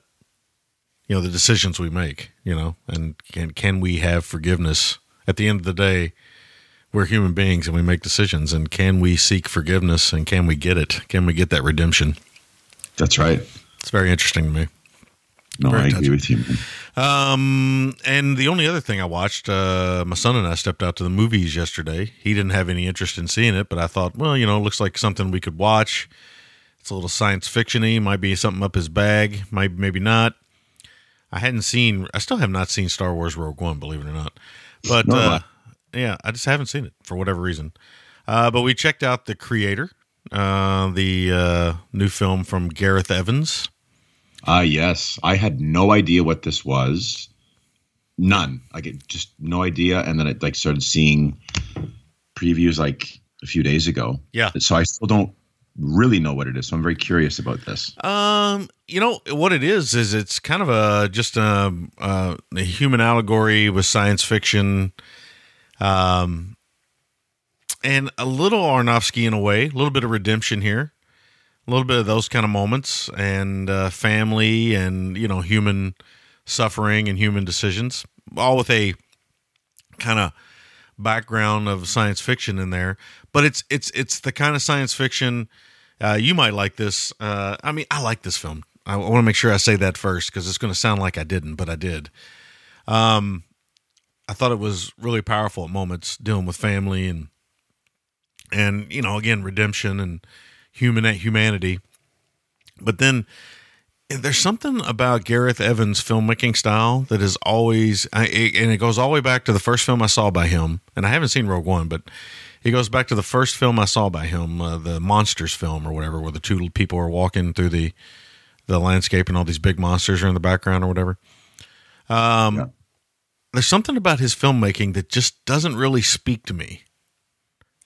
you know, the decisions we make, you know, and can can we have forgiveness at the end of the day? We're human beings and we make decisions, and can we seek forgiveness and can we get it? Can we get that redemption? That's right. It's very interesting to me. No, Very I touching. agree with you. Um, and the only other thing I watched, uh, my son and I stepped out to the movies yesterday. He didn't have any interest in seeing it, but I thought, well, you know, it looks like something we could watch. It's a little science fictiony, might be something up his bag, might maybe not. I hadn't seen, I still have not seen Star Wars Rogue One, believe it or not. But have uh, yeah, I just haven't seen it for whatever reason. Uh, but we checked out the creator, uh, the uh, new film from Gareth Evans. Ah, yes. I had no idea what this was. None. I get just no idea. And then I like started seeing previews like a few days ago. Yeah. So I still don't really know what it is. So I'm very curious about this. Um, you know what it is is it's kind of a just a, a, a human allegory with science fiction, um, and a little Aronofsky in a way, a little bit of redemption here, a little bit of those kind of moments, and uh, family, and you know, human suffering and human decisions, all with a kind of background of science fiction in there. But it's it's it's the kind of science fiction uh, you might like this. Uh, I mean, I like this film. I want to make sure I say that first because it's going to sound like I didn't, but I did. Um, I thought it was really powerful at moments, dealing with family and and you know, again, redemption and human humanity. But then there's something about Gareth Evans' filmmaking style that is always, I, it- and it goes all the way back to the first film I saw by him. And I haven't seen Rogue One, but it goes back to the first film I saw by him, uh, the Monsters film or whatever, where the two people are walking through the the landscape and all these big monsters are in the background or whatever. Um, Yeah. there's something about his filmmaking that just doesn't really speak to me.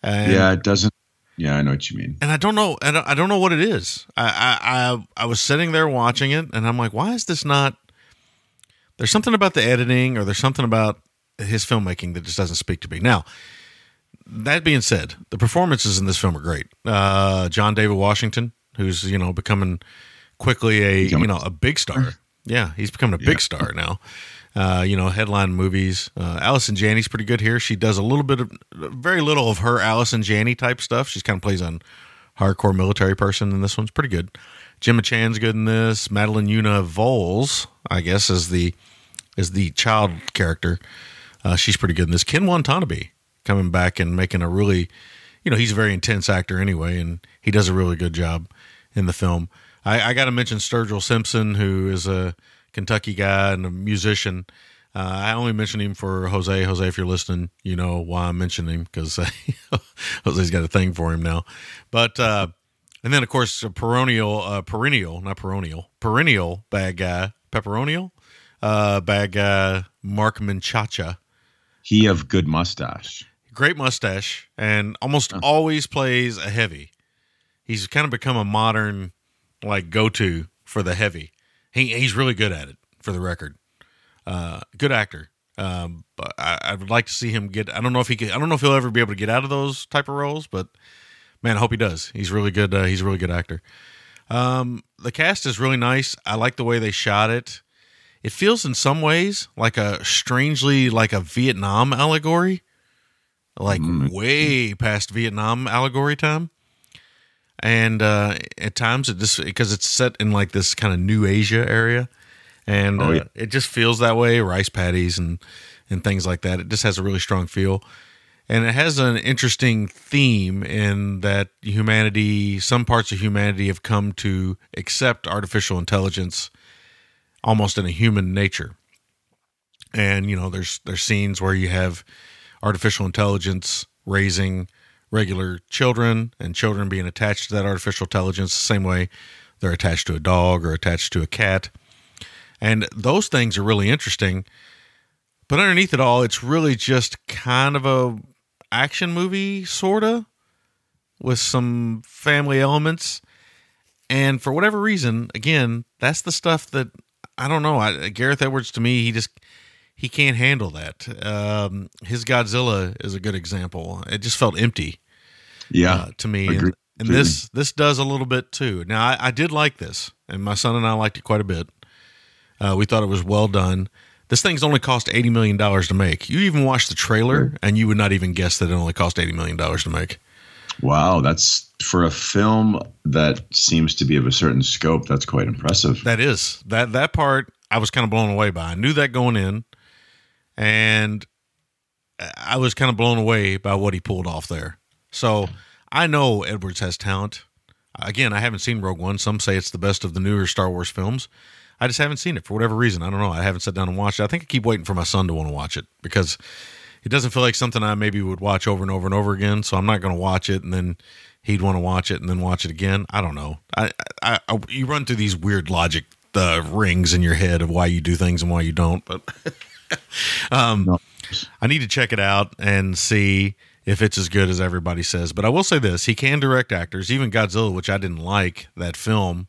And, yeah, it doesn't. Yeah, I know what you mean. and I don't know, I don't, I don't know what it is. I, I, I, I was sitting there watching it, and I'm like, why is this not? There's something about the editing, or there's something about his filmmaking that just doesn't speak to me. Now, that being said, the performances in this film are great. Uh, John David Washington, who's you know becoming quickly a you know a big star. Yeah, he's becoming a big star now. Uh, you know, headline movies. Uh, Allison Janney's pretty good here. She does a little bit of, very little of her Allison Janney type stuff. She's kind of plays on hardcore military person, and this one's pretty good. Gemma Chan's good in this. Madeleine Yuna Voyles, I guess, is the is the child character. Uh, she's pretty good in this. Ken Watanabe coming back and making a really, you know, he's a very intense actor anyway, and he does a really good job in the film. I, I got to mention Sturgill Simpson, who is a Kentucky guy and a musician. Uh, I only mention him for Jose. Jose, if you're listening, you know why I'm mentioning him because Jose's got a thing for him now. But uh, and then of course perennial, uh, perennial, not perennial, perennial bad guy, pepperonial, uh, bad guy Mark Menchacha. He of good mustache. Great mustache and almost always plays a heavy. He's kind of become a modern like go to for the heavy. He he's really good at it. For the record, uh, good actor. Um, but I, I would like to see him get. I don't know if he. Could, I don't know if he'll ever be able to get out of those type of roles, but man, I hope he does. He's really good. Uh, he's a really good actor. Um, the cast is really nice. I like the way they shot it. It feels in some ways like a strangely like a Vietnam allegory, like way past Vietnam allegory time. And uh, at times it just because it's set in like this kind of New Asia area, and Oh, uh, it just feels that way. Rice paddies and and things like that. It just has a really strong feel and it has an interesting theme in that humanity some parts of humanity have come to accept artificial intelligence almost in a human nature and you know there's there's scenes where you have artificial intelligence raising regular children and children being attached to that artificial intelligence the same way they're attached to a dog or attached to a cat and those things are really interesting but underneath it all, it's really just kind of a action movie, sorta, with some family elements. And for whatever reason, again, that's the stuff that I don't know. I, Gareth Edwards to me, he just he can't handle that. Um, his Godzilla is a good example. It just felt empty Yeah. uh, to me, and, and this this does a little bit too. Now, I, I did like this, and my son and I liked it quite a bit. Uh, we thought it was well done. This thing's only cost eighty million dollars to make. You even watch the trailer, and you would not even guess that it only cost eighty million dollars to make. Wow, that's for a film that seems to be of a certain scope. That's quite impressive. That is that that part I was kind of blown away by. I knew that going in, and I was kind of blown away by what he pulled off there. So I know Edwards has talent. Again, I haven't seen Rogue One. Some say it's the best of the newer Star Wars films. I just haven't seen it for whatever reason. I don't know. I haven't sat down and watched it. I think I keep waiting for my son to want to watch it because it doesn't feel like something I maybe would watch over and over and over again. So I'm not going to watch it and then he'd want to watch it and then watch it again. I don't know. I, I, I you run through these weird logic rings in your head of why you do things and why you don't. But um, No. I need to check it out and see if it's as good as everybody says. But I will say this: he can direct actors. Even Godzilla, which I didn't like that film,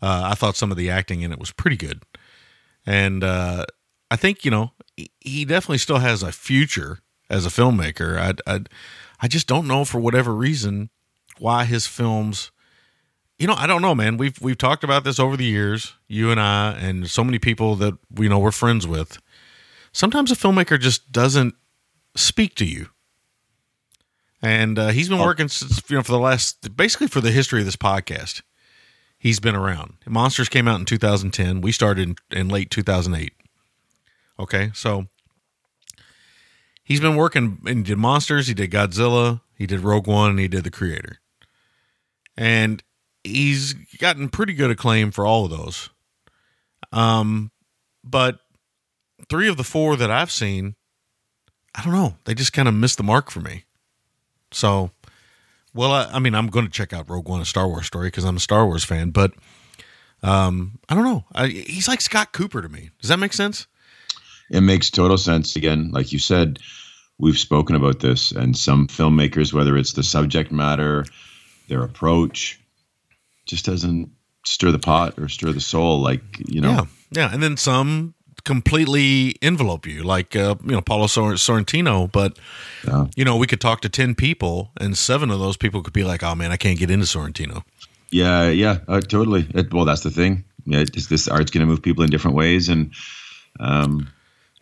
uh, I thought some of the acting in it was pretty good. And uh, I think you know he- definitely still has a future as a filmmaker. I, I I just don't know for whatever reason why his films. You know, I don't know, man. We've we've talked about this over the years, you and I, and so many people that we know we're friends with. Sometimes a filmmaker just doesn't speak to you, and uh, he's been working since you know for the last basically for the history of this podcast. He's been around. Monsters came out in 2010. We started in, in late 2008. Okay, so he's been working and did Monsters. He did Godzilla. He did Rogue One. And he did The Creator. And he's gotten pretty good acclaim for all of those. Um, but three of the four that I've seen, I don't know. They just kind of missed the mark for me. So, well, I, I mean, I'm going to check out Rogue One, a Star Wars story, because I'm a Star Wars fan. But um, I don't know. I, he's like Scott Cooper to me. Does that make sense? It makes total sense. Again, like you said, we've spoken about this, and some filmmakers, whether it's the subject matter, their approach, just doesn't stir the pot or stir the soul. Like you know, Yeah, yeah, and then some completely envelope you, like uh, you know Paolo Sor- Sorrentino. But Yeah. you know, we could talk to ten people, and seven of those people could be like, "Oh man, I can't get into Sorrentino." Yeah, yeah, uh, totally. It, well, that's the thing. Yeah, it's, this art's going to move people in different ways, and um,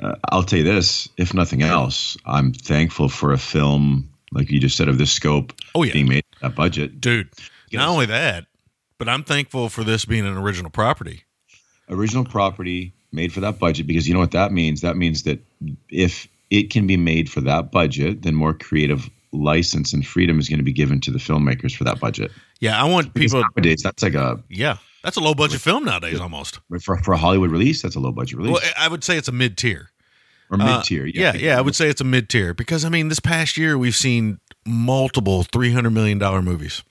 uh, I'll tell you this: if nothing else, I'm thankful for a film like you just said of this scope Oh, yeah. being made at that budget. Dude, Yes. not only that, but I'm thankful for this being an original property. Original property made for that budget because you know what that means. That means that if it can be made for that budget, then more creative license and freedom is going to be given to the filmmakers for that budget. Yeah, I want Because people. nowadays, that's like a Yeah, that's a low budget film nowadays, almost. for, for a Hollywood release. That's a low budget release Well, I would say it's a mid tier. or uh, mid tier. Yeah, yeah, I would say it's a mid tier because I mean, this past year we've seen multiple three hundred million dollar movies,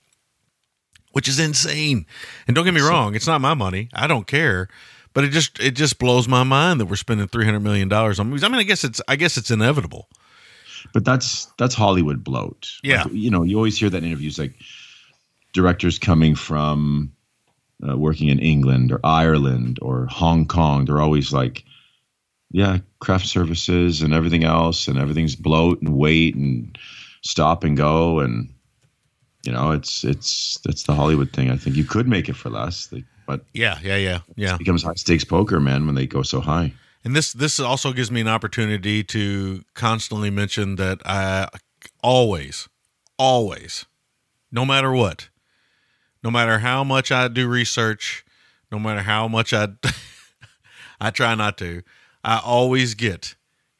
which is insane. And don't get me wrong, it's not my money. I don't care, but it just it just blows my mind that we're spending three hundred million dollars on movies. I mean, I guess it's I guess it's inevitable. But that's that's Hollywood bloat. Yeah. Like, you know, you always hear that in interviews, like directors coming from uh, working in England or Ireland or Hong Kong. They're always like, yeah, craft services and everything else, and everything's bloat and wait and stop and go, and you know, it's it's it's the Hollywood thing. I think you could make it for less, like, but Yeah, yeah, yeah, yeah. it becomes high stakes poker, man, when they go so high. And this this also gives me an opportunity to constantly mention that I always, always, no matter what, no matter how much I do research, no matter how much I I try not to, I always get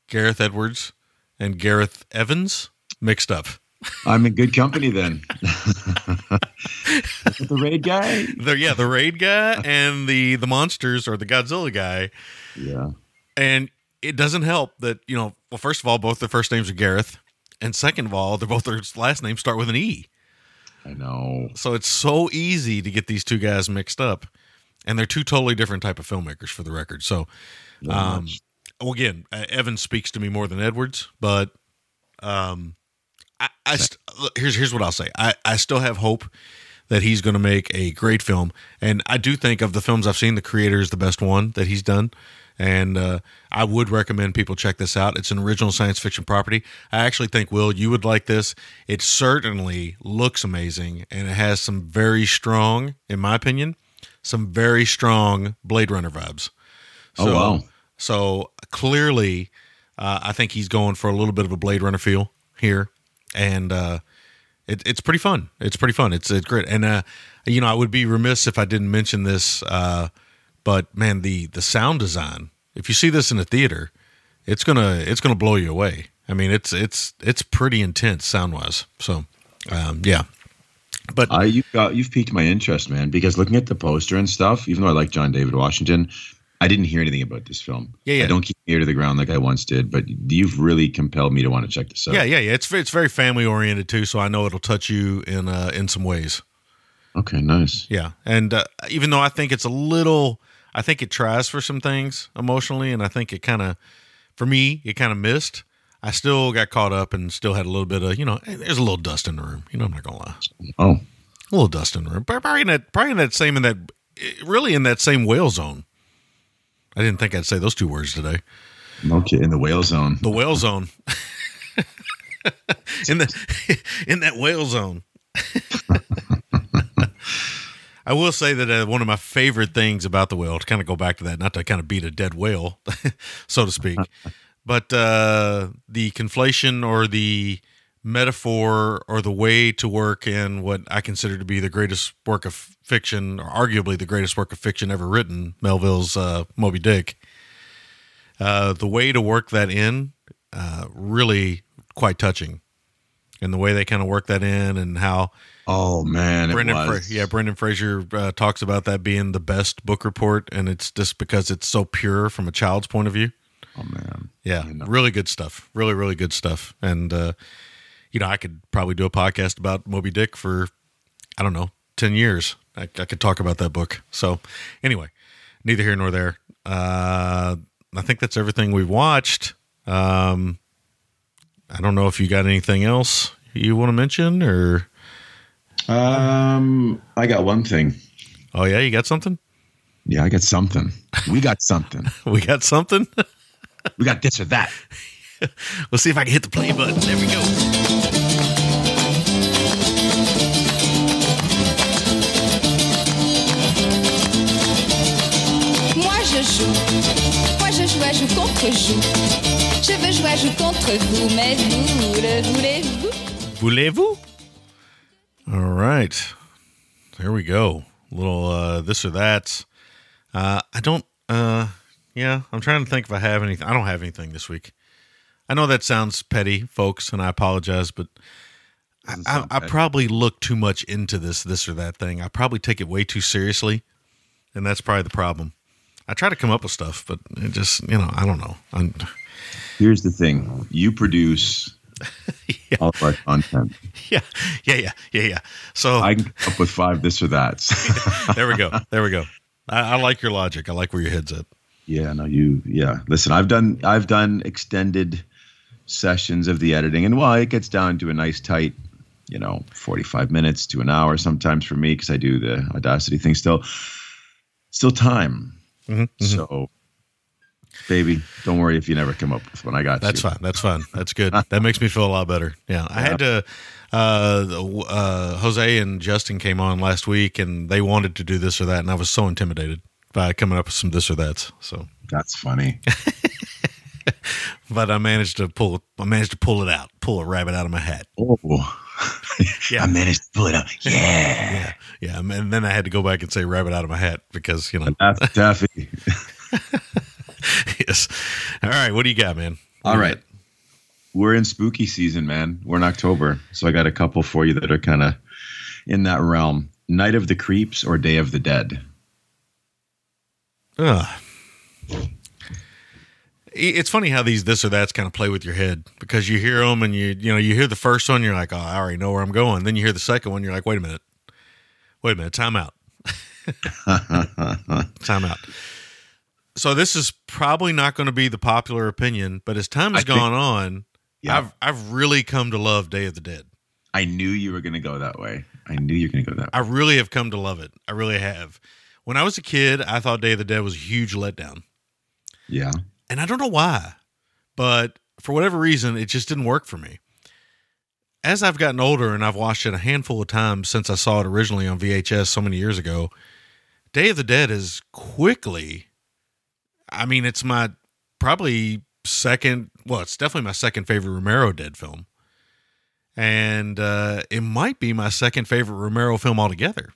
Gareth Edwards and Gareth Evans mixed up. I'm in good company then. the raid guy. The yeah, the raid guy and the the monsters or the Godzilla guy. Yeah. And it doesn't help that, you know, well, first of all, both their first names are Gareth. And second of all, they're both their last names start with an E. I know. So it's so easy to get these two guys mixed up. And they're two totally different type of filmmakers for the record. So um well, again, uh, Evans speaks to me more than Edwards, but um I, I st- look, here's here's what I'll say. I, I still have hope that he's going to make a great film, and I do think of the films I've seen, The Creator is the best one that he's done, and uh, I would recommend people check this out. It's an original science fiction property. I actually think Will you would like this. It certainly looks amazing, and it has some very strong, in my opinion, some very strong Blade Runner vibes. Oh, wow. So clearly, uh, I think he's going for a little bit of a Blade Runner feel here, and uh, it, it's pretty fun. It's pretty fun. It's it's great. And uh, you know, I would be remiss if I didn't mention this. Uh, but man, the the sound design. If you see this in a theater, it's gonna it's gonna blow you away. I mean, it's it's it's pretty intense sound wise. So, um, yeah. But I you got you've piqued my interest, man. Because looking at the poster and stuff, even though I like John David Washington, I didn't hear anything about this film. Yeah, yeah. I don't keep ear to the ground like I once did, but you've really compelled me to want to check this out. yeah, yeah, yeah. It's it's very family oriented too. So I know it'll touch you in uh, in some ways. Okay, nice. Yeah, and uh, even though I think it's a little, I think it tries for some things emotionally, and I think it kind of, for me, it kind of missed. I still got caught up and still had a little bit of, you know, eh, there's a little dust in the room. You know, I'm not gonna lie, Oh, a little dust in the room. Probably in that, probably in that same in that, eh, really in that same whale zone. I didn't think I'd say those two words today. okay. In the whale zone. The whale zone. in the in that whale zone. I will say that uh, one of my favorite things about the whale, to kind of go back to that, not to kind of beat a dead whale, so to speak, but uh, the conflation or the metaphor or the way to work in what I consider to be the greatest work of fiction, or arguably the greatest work of fiction ever written, Melville's uh, Moby Dick. Uh, the way to work that in, uh, really quite touching, and the way they kind of work that in, and how Oh man, it Brendan, was. Fra- yeah, Brendan Fraser uh, talks about that being the best book report, and it's just because it's so pure from a child's point of view. Oh man. Yeah, know. really good stuff. Really, really good stuff. And uh, you know, I could probably do a podcast about Moby Dick for I don't know ten years. I, I could talk about that book. So anyway, neither here nor there. Uh, I think that's everything we've watched. Um, I don't know if you got anything else you want to mention, or Um, I got one thing. oh yeah, you got something. Yeah, I got something. We got something. We got something. we got this or that. Let's see if I can hit the play button. There we go. Je joue, moi je joue à joue contre joue. Je veux jouer à joue contre vous, mais vous le voulez-vous Voulez-vous? All right. There we go. little uh, this or that. Uh, I don't. Uh, yeah, I'm trying to think if I have anything. I don't have anything this week. I know that sounds petty, folks, and I apologize, but I, I, I probably look too much into this, this or that thing. I probably take it way too seriously, and that's probably the problem. I try to come up with stuff, but it just, you know, I don't know. I'm, Here's the thing: you produce all of our content. yeah, yeah, yeah, yeah, yeah. So I can come up with five this or that. there we go. There we go. I, I like your logic. I like where your head's at. yeah, no, you. Yeah, listen, I've done I've done extended sessions of the editing, and while it gets down to a nice tight, you know, forty five minutes to an hour sometimes for me because I do the Audacity thing still. Still time. Mm-hmm, So, baby, don't worry if you never come up with one. I got That's you. fine. That's fine. That's good. That makes me feel a lot better. Yeah. I had to, uh, uh, Jose and Justin came on last week and they wanted to do this or that. And I was so intimidated by coming up with some this or that. So, That's funny. but I managed to pull, I managed to pull it out, pull a rabbit out of my hat. Oh, Yeah. I managed to pull it out. Yeah, Yeah. Yeah. And then I had to go back and say rabbit out of my hat because, you know, that's Daffy. yes. All right. What do you got, man? All right. We're in spooky season, man. We're in October. So I got a couple for you that are kind of in that realm. Night of the Creeps or Day of the Dead? Ugh. It's funny how these this or that's kind of play with your head because you hear them and you you know you hear the first one you're like oh I already know where I'm going then you hear the second one you're like wait a minute wait a minute time out time out so this is probably not going to be the popular opinion but as time has I think- gone on Yeah. I've I've really come to love Day of the Dead I knew you were going to go that way. I knew you were going to go that way. I really have come to love it I really have when I was a kid I thought Day of the Dead was a huge letdown Yeah. And I don't know why, but for whatever reason, it just didn't work for me. As I've gotten older and I've watched it a handful of times since I saw it originally on VHS so many years ago, Day of the Dead is quickly, I mean, it's my probably second, well, it's definitely my second favorite Romero Dead film. and uh, it might be my second favorite Romero film altogether.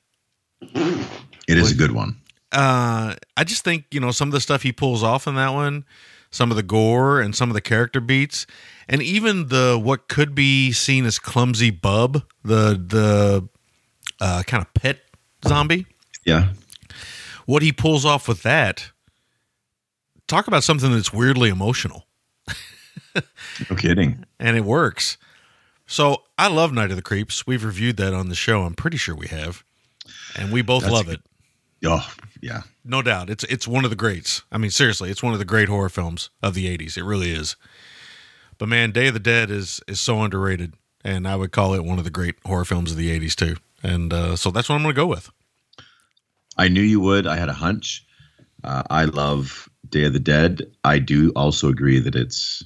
It is a good one. Uh, I just think you know some of the stuff he pulls off in that one, some of the gore and some of the character beats, and even the what could be seen as clumsy bub, the the uh, kind of pet zombie. Yeah. What he pulls off with that. Talk about something that's weirdly emotional, No kidding. and it works. So I love Night of the Creeps. We've reviewed that on the show. I'm pretty sure we have, and we both That's love it. Oh, yeah. No doubt. It's it's one of the greats. I mean, seriously, it's one of the great horror films of the '80s. It really is. But man, Day of the Dead is is so underrated, and I would call it one of the great horror films of the '80s too. And uh, so that's what I'm going to go with. I knew you would. I had a hunch. Uh, I love Day of the Dead. I do also agree that it's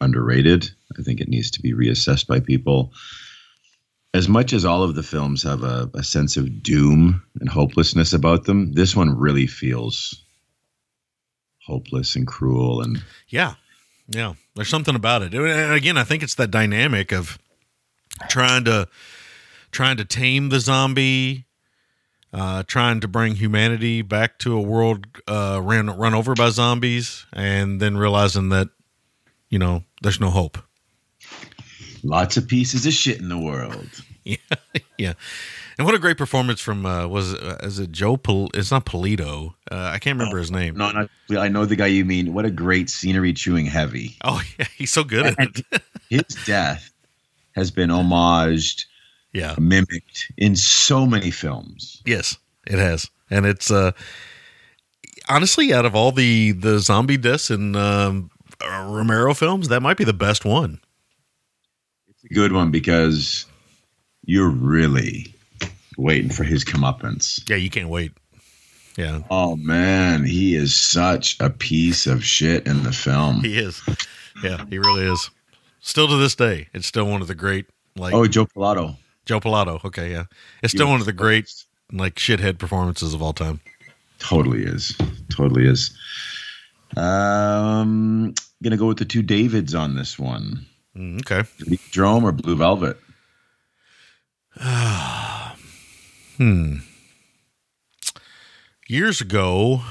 underrated. I think it needs to be reassessed by people. As much as all of the films have a, a sense of doom and hopelessness about them, this one really feels hopeless and cruel. And Yeah, yeah. There's something about it. And again, I think it's that dynamic of trying to trying to tame the zombie, uh, trying to bring humanity back to a world uh, ran run over by zombies, and then realizing that you know there's no hope. Lots of pieces of shit in the world. Yeah, yeah. And what a great performance from uh, was uh, is it Joe? Pol- it's not Polito. Uh, I can't remember his name. No, not, I know the guy you mean. What a great scenery chewing heavy. Oh yeah, he's so good at it. His death has been homaged, yeah. mimicked in so many films. Yes, it has, and it's uh honestly out of all the the zombie deaths in um, Romero films, that might be the best one. A good one because you're really waiting for his comeuppance. Yeah, you can't wait. Yeah, Oh man, he is such a piece of shit in the film. he is. Yeah, he really is. Still to this day, it's still one of the great like Oh, Joe Pilato. Joe Pilato. Okay, yeah, it's still one of the great like shithead performances of all time. Totally is. Totally is. Um, gonna go with the two Davids on this one. Mm, okay. Drome or Blue Velvet? Hmm. Years ago,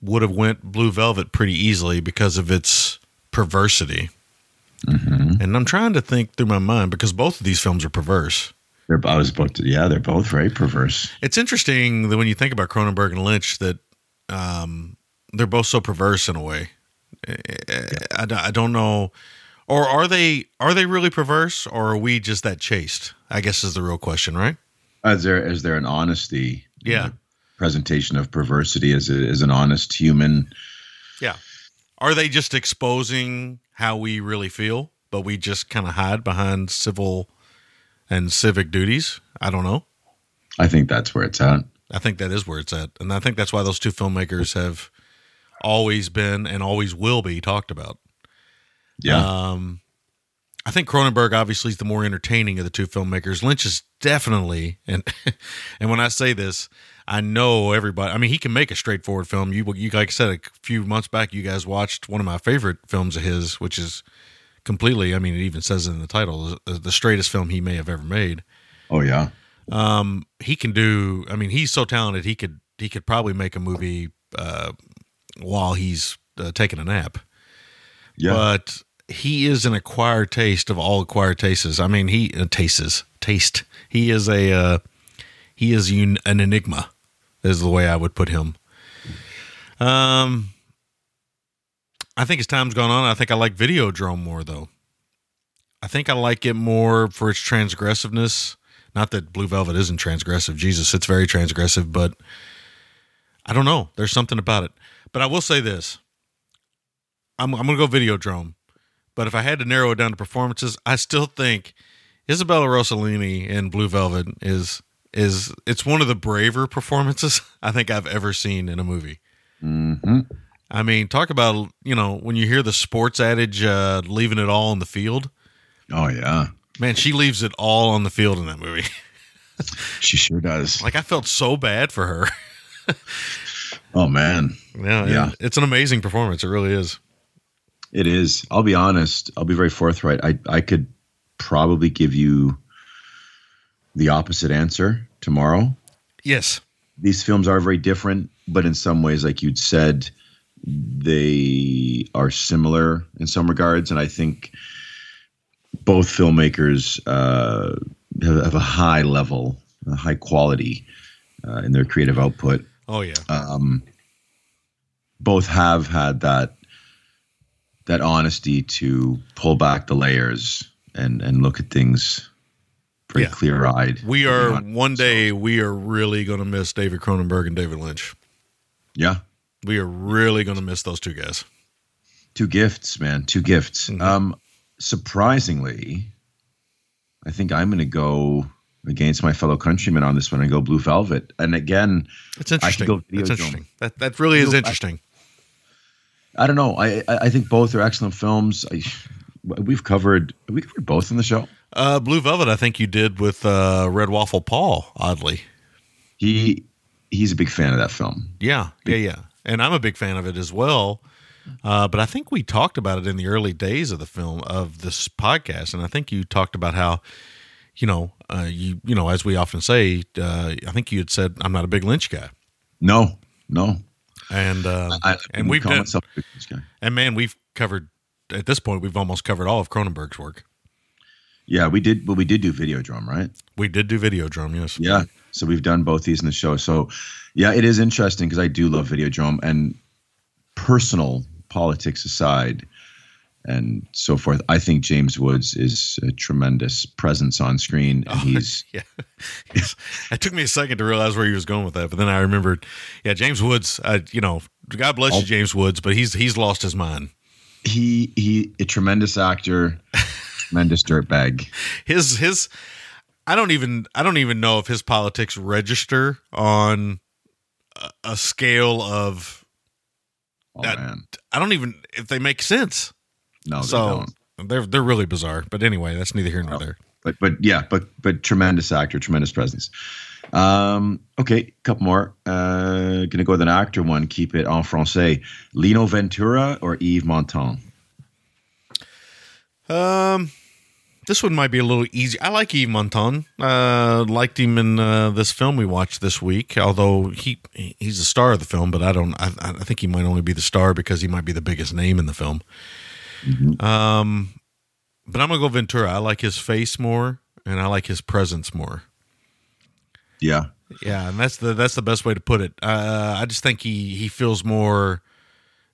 would have went Blue Velvet pretty easily because of its perversity. And I'm trying to think through my mind because both of these films are perverse. They're, I was about to. Yeah, they're both very perverse. It's interesting that when you think about Cronenberg and Lynch, that um, they're both so perverse in a way. I, I don't know, or are they? Are they really perverse, or are we just that chaste? I guess is the real question, right? Is there is there an honesty? Yeah. Presentation of perversity as a, as an honest human. Yeah. Are they just exposing how we really feel, but we just kind of hide behind civil and civic duties? I don't know. I think that's where it's at. I think that is where it's at. And I think that's why those two filmmakers have always been and always will be talked about. Yeah. Um, I think Cronenberg obviously is the more entertaining of the two filmmakers. Lynch is definitely, and and when I say this, I know everybody. I mean, he can make a straightforward film. You, you like I said a few months back, you guys watched one of my favorite films of his, which is completely. I mean, it even says it in the title, the, straightest film he may have ever made. oh yeah. Um, he can do. I mean, he's so talented. He could he could probably make a movie uh, while he's uh, taking a nap Yeah. but he is an acquired taste of all acquired tastes. I mean, he uh, tastes taste. He is a uh, he is un, an enigma. Is the way I would put him. Um, I think as time's gone on, I think I like Videodrome more though. I think I like it more for its transgressiveness. Not that Blue Velvet isn't transgressive. Jesus, it's very transgressive, but I don't know. There's something about it. But I will say this. I'm, I'm going to go Videodrome. But if I had to narrow it down to performances, I still think Isabella Rossellini in Blue Velvet is is it's one of the braver performances I think I've ever seen in a movie. hmm I mean, talk about you know when you hear the sports adage, uh, leaving it all on the field. Oh yeah. Man, she leaves it all on the field in that movie. She sure does. like I felt so bad for her. Oh man. yeah, Yeah. it's an amazing performance. It really is. It is. I'll be honest. I'll be very forthright. I I could probably give you the opposite answer tomorrow. Yes. These films are very different, but in some ways, like you'd said, they are similar in some regards. And I think both filmmakers uh, have, have a high level, a high quality uh, in their creative output. Oh yeah. Um, both have had that that honesty to pull back the layers and and look at things pretty Yeah. clear eyed. we are one day we are really going to miss David Cronenberg and David Lynch. Yeah. We are really going to miss those two guys. Two gifts, man. Two gifts. Mhm. Um, surprisingly, I think I'm going to go against my fellow countrymen on this one and go Blue Velvet. And again, could interesting. go That's interesting. That that really is You know, I- interesting. I don't know. I I I think both are excellent films. I, we've covered we covered both in the show. Uh, Blue Velvet, I think you did with uh, Red Waffle Paul. Oddly, He he's a big fan of that film. yeah, yeah, yeah. And I'm a big fan of it as well. Uh, but I think we talked about it in the early days of the film of this podcast, and I think you talked about how, you know, uh, you you know, as we often say, uh, I think you had said I'm not a big Lynch guy, No, no. And uh, I, I and we've done, myself a big this guy. and man, we've covered at this point, we've almost covered all of Cronenberg's work. Yeah, we did. Well, we did do Videodrome, right? We did do Videodrome, yes. Yeah. So we've done both these in the show. So, yeah, it is interesting because I do love Videodrome and personal politics aside and so forth. I think James Woods is a tremendous presence on screen, and he's Yeah. It took me a second to realize where he was going with that, but then I remembered, yeah, James Woods, uh, you know, God bless you, James Woods, but he's he's lost his mind. he he a tremendous actor, tremendous dirtbag. His his I don't even I don't even know if his politics register on a, a scale of Oh That- man, I don't even if they make sense. No, they so don't. they're they're really bizarre. But anyway, that's neither here nor there. but but yeah, but but tremendous actor, tremendous presence. Um, okay, couple more. Uh, gonna go with an actor one. Keep it en français. Lino Ventura or Yves Montand. Um, this one might be a little easy. I like Yves Montand. Uh, liked him in uh, this film we watched this week. Although he he's the star of the film, but I don't. I, I think he might only be the star because he might be the biggest name in the film. Um, but I'm gonna go Ventura. I like his face more, and I like his presence more. Yeah, Yeah, and that's the that's the best way to put it. Uh, I just think he he feels more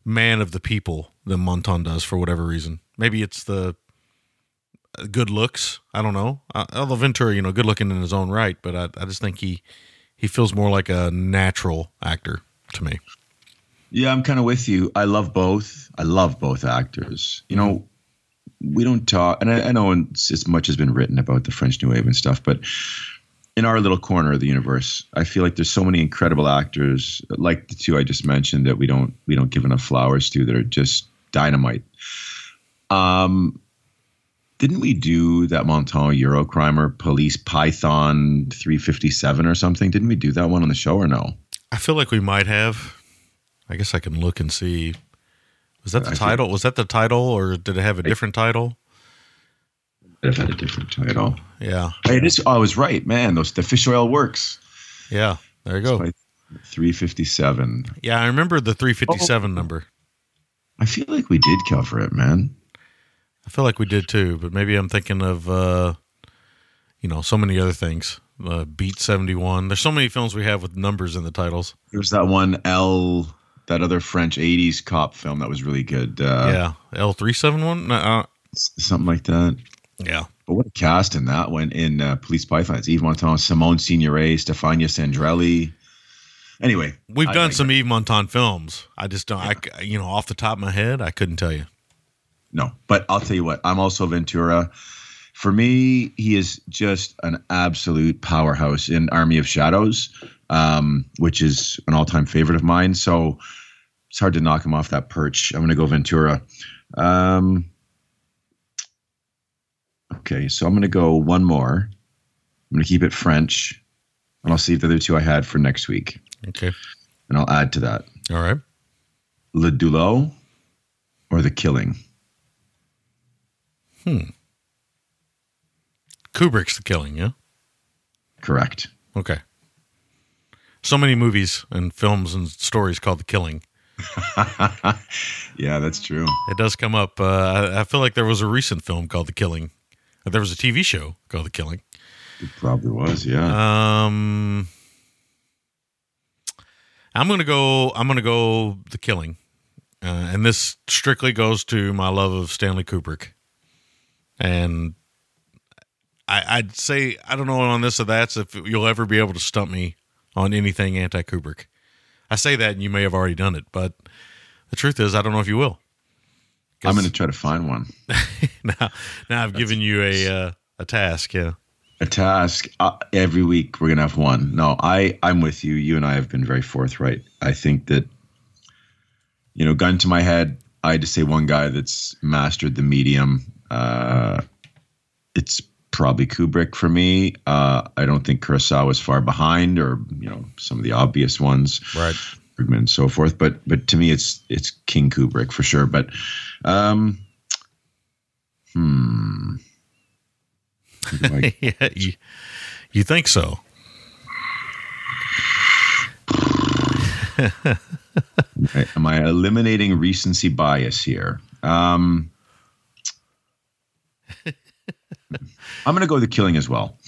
man of the people than Montand does for whatever reason. Maybe it's the good looks. I don't know. Uh, although Ventura, you know, good looking in his own right, but I, I just think he he feels more like a natural actor to me. Yeah, I'm kind of with you. I love both. I love both actors. You know, we don't talk, and I, I know as much has been written about the French New Wave and stuff, but in our little corner of the universe, I feel like there's so many incredible actors, like the two I just mentioned, that we don't we don't give enough flowers to, that are just dynamite. Um, didn't we do that Montand Eurocrimer Police Python 357 or something? Didn't we do that one on the show or no? I feel like we might have. I guess I can look and see. Was that the I think- title? Was that the title, or did it have a different title? It had a different title. Yeah. Oh, I was right, man. Those the fish oil works. yeah. There you go. 357. Yeah, I remember the 357 number. I feel like we did cover it, man. I feel like we did too, but maybe I'm thinking of uh, you know so many other things. Uh, Beat 71. There's so many films we have with numbers in the titles. There's that one L, that other French 80s cop film that was really good. Uh, yeah, L371. Uh, Something like that. yeah, But what a cast in that one in uh, Police Python. It's Yves Montand, Simone Signoret, Stefania Sandrelli. Anyway, we've I done some Yves Montand films. I just don't. I I you know off the top of my head, I couldn't tell you. No, but I'll tell you what, I'm also Ventura. For me, he is just an absolute powerhouse in Army of Shadows, um, which is an all time favorite of mine. So it's hard to knock him off that perch. I'm going to go Ventura. Um, okay, so I'm going to go one more. I'm going to keep it French, and I'll save the other two I had for next week, Okay, and I'll add to that all right. Le Doulos or The Killing. Kubrick's The Killing, yeah? Correct. Okay. So many movies and films and stories called The Killing. Yeah, that's true. It does come up. Uh, I, feel like there was a recent film called The Killing. There was a TV show called The Killing. It probably was. Yeah. Um, I'm gonna go. I'm gonna go The Killing, uh, and this strictly goes to my love of Stanley Kubrick. And I, I'd say I don't know on this or that if you'll ever be able to stump me on anything anti Kubrick. I say that, and you may have already done it, but the truth is, I don't know if you will. I'm going to try to find one. now, now I've given you a uh, a task. Yeah. A task uh, every week. We're going to have one. No, I I'm with you. You and I have been very forthright. I think that you know, gun to my head, I had to say one guy that's mastered the medium. Uh, it's probably Kubrick for me. Uh, I don't think Kurosawa is far behind, or you know, some of the obvious ones. Right. Bergman and so forth. But but to me, it's it's King Kubrick for sure. But um, hmm, I- yeah. You, you think so? am I eliminating recency bias here? Um, I'm going to go the killing as well.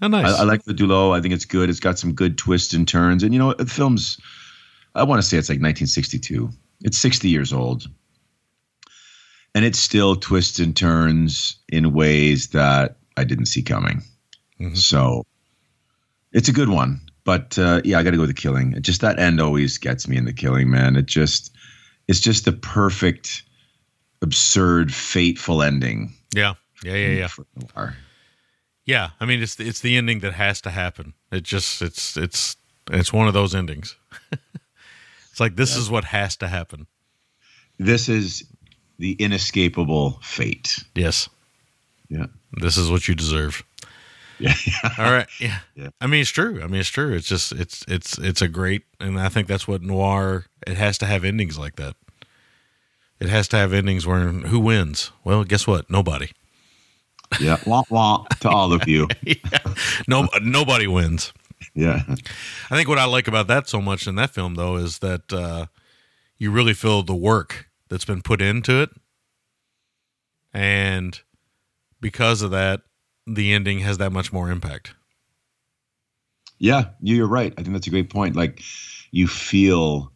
Oh, nice. I, I like the Doulos. I think it's good. It's got some good twists and turns. And you know, the film's I want to say it's like 1962. It's 60 years old. And it still twists and turns in ways that I didn't see coming. So it's a good one. But uh, yeah, I got to go with the killing. Just that end always gets me in the killing, man. It just, it's just the perfect, absurd, fateful ending. yeah. Yeah. Yeah. Yeah. noir. Yeah. I mean, it's it's the ending that has to happen. It just it's it's it's one of those endings. it's like this is what has to happen. This is the inescapable fate. Yes. Yeah. This is what you deserve. Yeah. All right. Yeah. Yeah. I mean, it's true. I mean, it's true. It's just it's it's it's a great, and I think that's what noir. It has to have endings like that. It has to have endings where who wins? Well, guess what? Nobody. Yeah. Wah, wah to all of you. No, nobody wins. Yeah. I think what I like about that so much in that film, though, is that uh, you really feel the work that's been put into it, and because of that, the ending has that much more impact. Yeah. You're right. I think that's a great point. Like you feel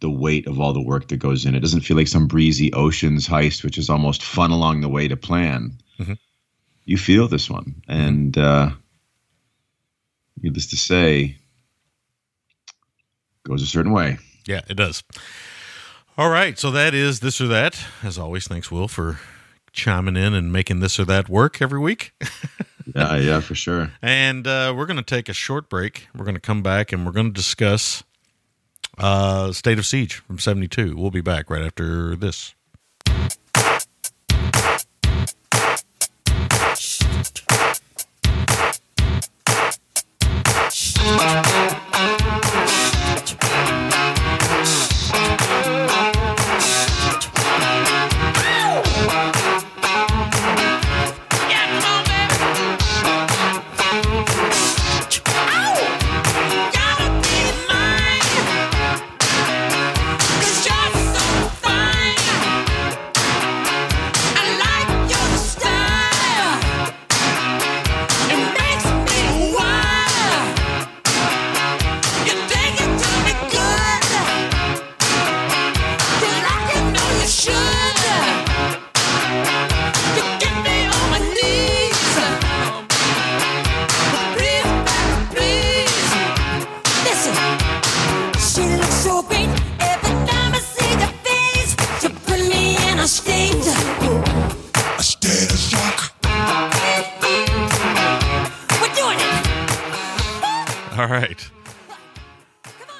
the weight of all the work that goes in. It doesn't feel like some breezy oceans heist, which is almost fun along the way to plan. Mhm. You feel this one. And uh, needless to say, goes a certain way. Yeah, it does. All right, so that is this or that. As always, thanks Will for chiming in and making this or that work every week. Yeah, yeah, for sure. And uh, we're going to take a short break. We're going to come back and we're going to discuss uh, State of Siege from 72. We'll be back right after this.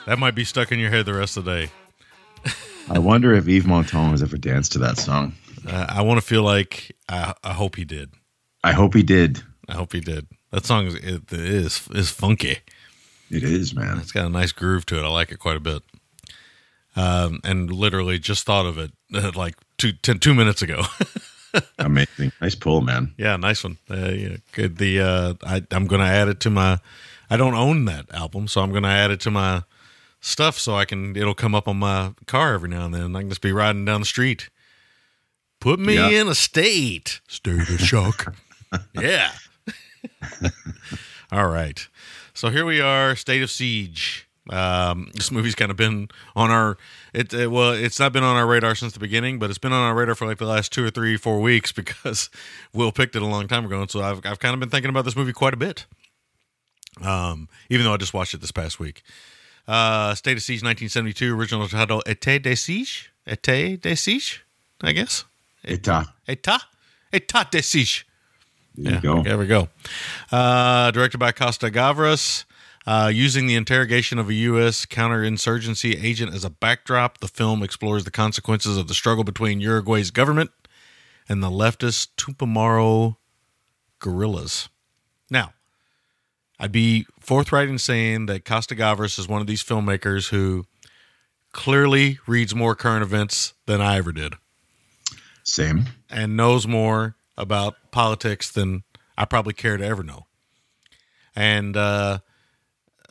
That might be stuck in your head the rest of the day. I wonder if Yves Montand has ever danced to that song. Uh, I want to feel like I, I hope he did. I hope he did. I hope he did. That song is it is is funky. It is, man. It's got a nice groove to it. I like it quite a bit. Um, and literally just thought of it uh, like two, ten, two minutes ago. Amazing. Nice pull, man. Yeah, nice one. Uh, yeah, good. The uh, I, I'm going to add it to my. I don't own that album, so I'm going to add it to my stuff so I can. It'll come up on my car every now and then. I can just be riding down the street. Put me Yeah. in a state. State of shock. yeah. All right. So here we are, State of Siege. Um, this movie's kind of been on our it, it well, it's not been on our radar since the beginning, but it's been on our radar for like the last two or three, four weeks because Will picked it a long time ago, and so I've I've kind of been thinking about this movie quite a bit. Um, even though I just watched it this past week. Uh, State of Siege, 1972, original title Été de Siege, Été de Siege, I guess. Eta. État, État de Siege. There Yeah, go. There we go. Uh, directed by Costa Gavras. Uh, using the interrogation of a U.S. counterinsurgency agent as a backdrop, the film explores the consequences of the struggle between Uruguay's government and the leftist Tupamaro guerrillas. I'd be forthright in saying that Costa Gavras is one of these filmmakers who clearly reads more current events than I ever did Same. and knows more about politics than I probably care to ever know. And uh,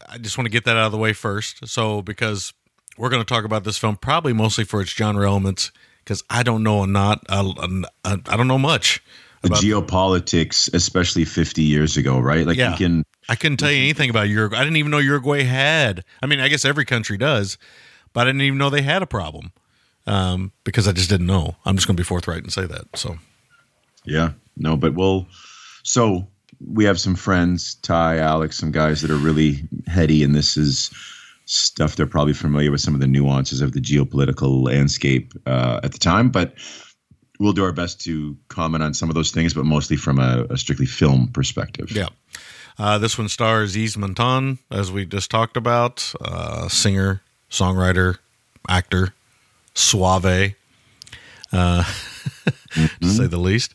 I just want to get that out of the way first. So, because we're going to talk about this film probably mostly for its genre elements, because I don't know a not I don't know much about. geopolitics, especially 50 years ago, right? Like Yeah. you can I couldn't tell you anything about Uruguay. I didn't even know Uruguay had. I mean, I guess every country does, but I didn't even know they had a problem um, because I just didn't know. I'm just going to be forthright and say that. So, Yeah, no, but we'll. So we have some friends, Ty, Alex, some guys that are really heady, and this is stuff they're probably familiar with some of the nuances of the geopolitical landscape uh, at the time. But we'll do our best to comment on some of those things, but mostly from a, a strictly film perspective. Yeah. Uh, this one stars Yves Montand, as we just talked about, uh, singer, songwriter, actor, suave, uh, to say the least.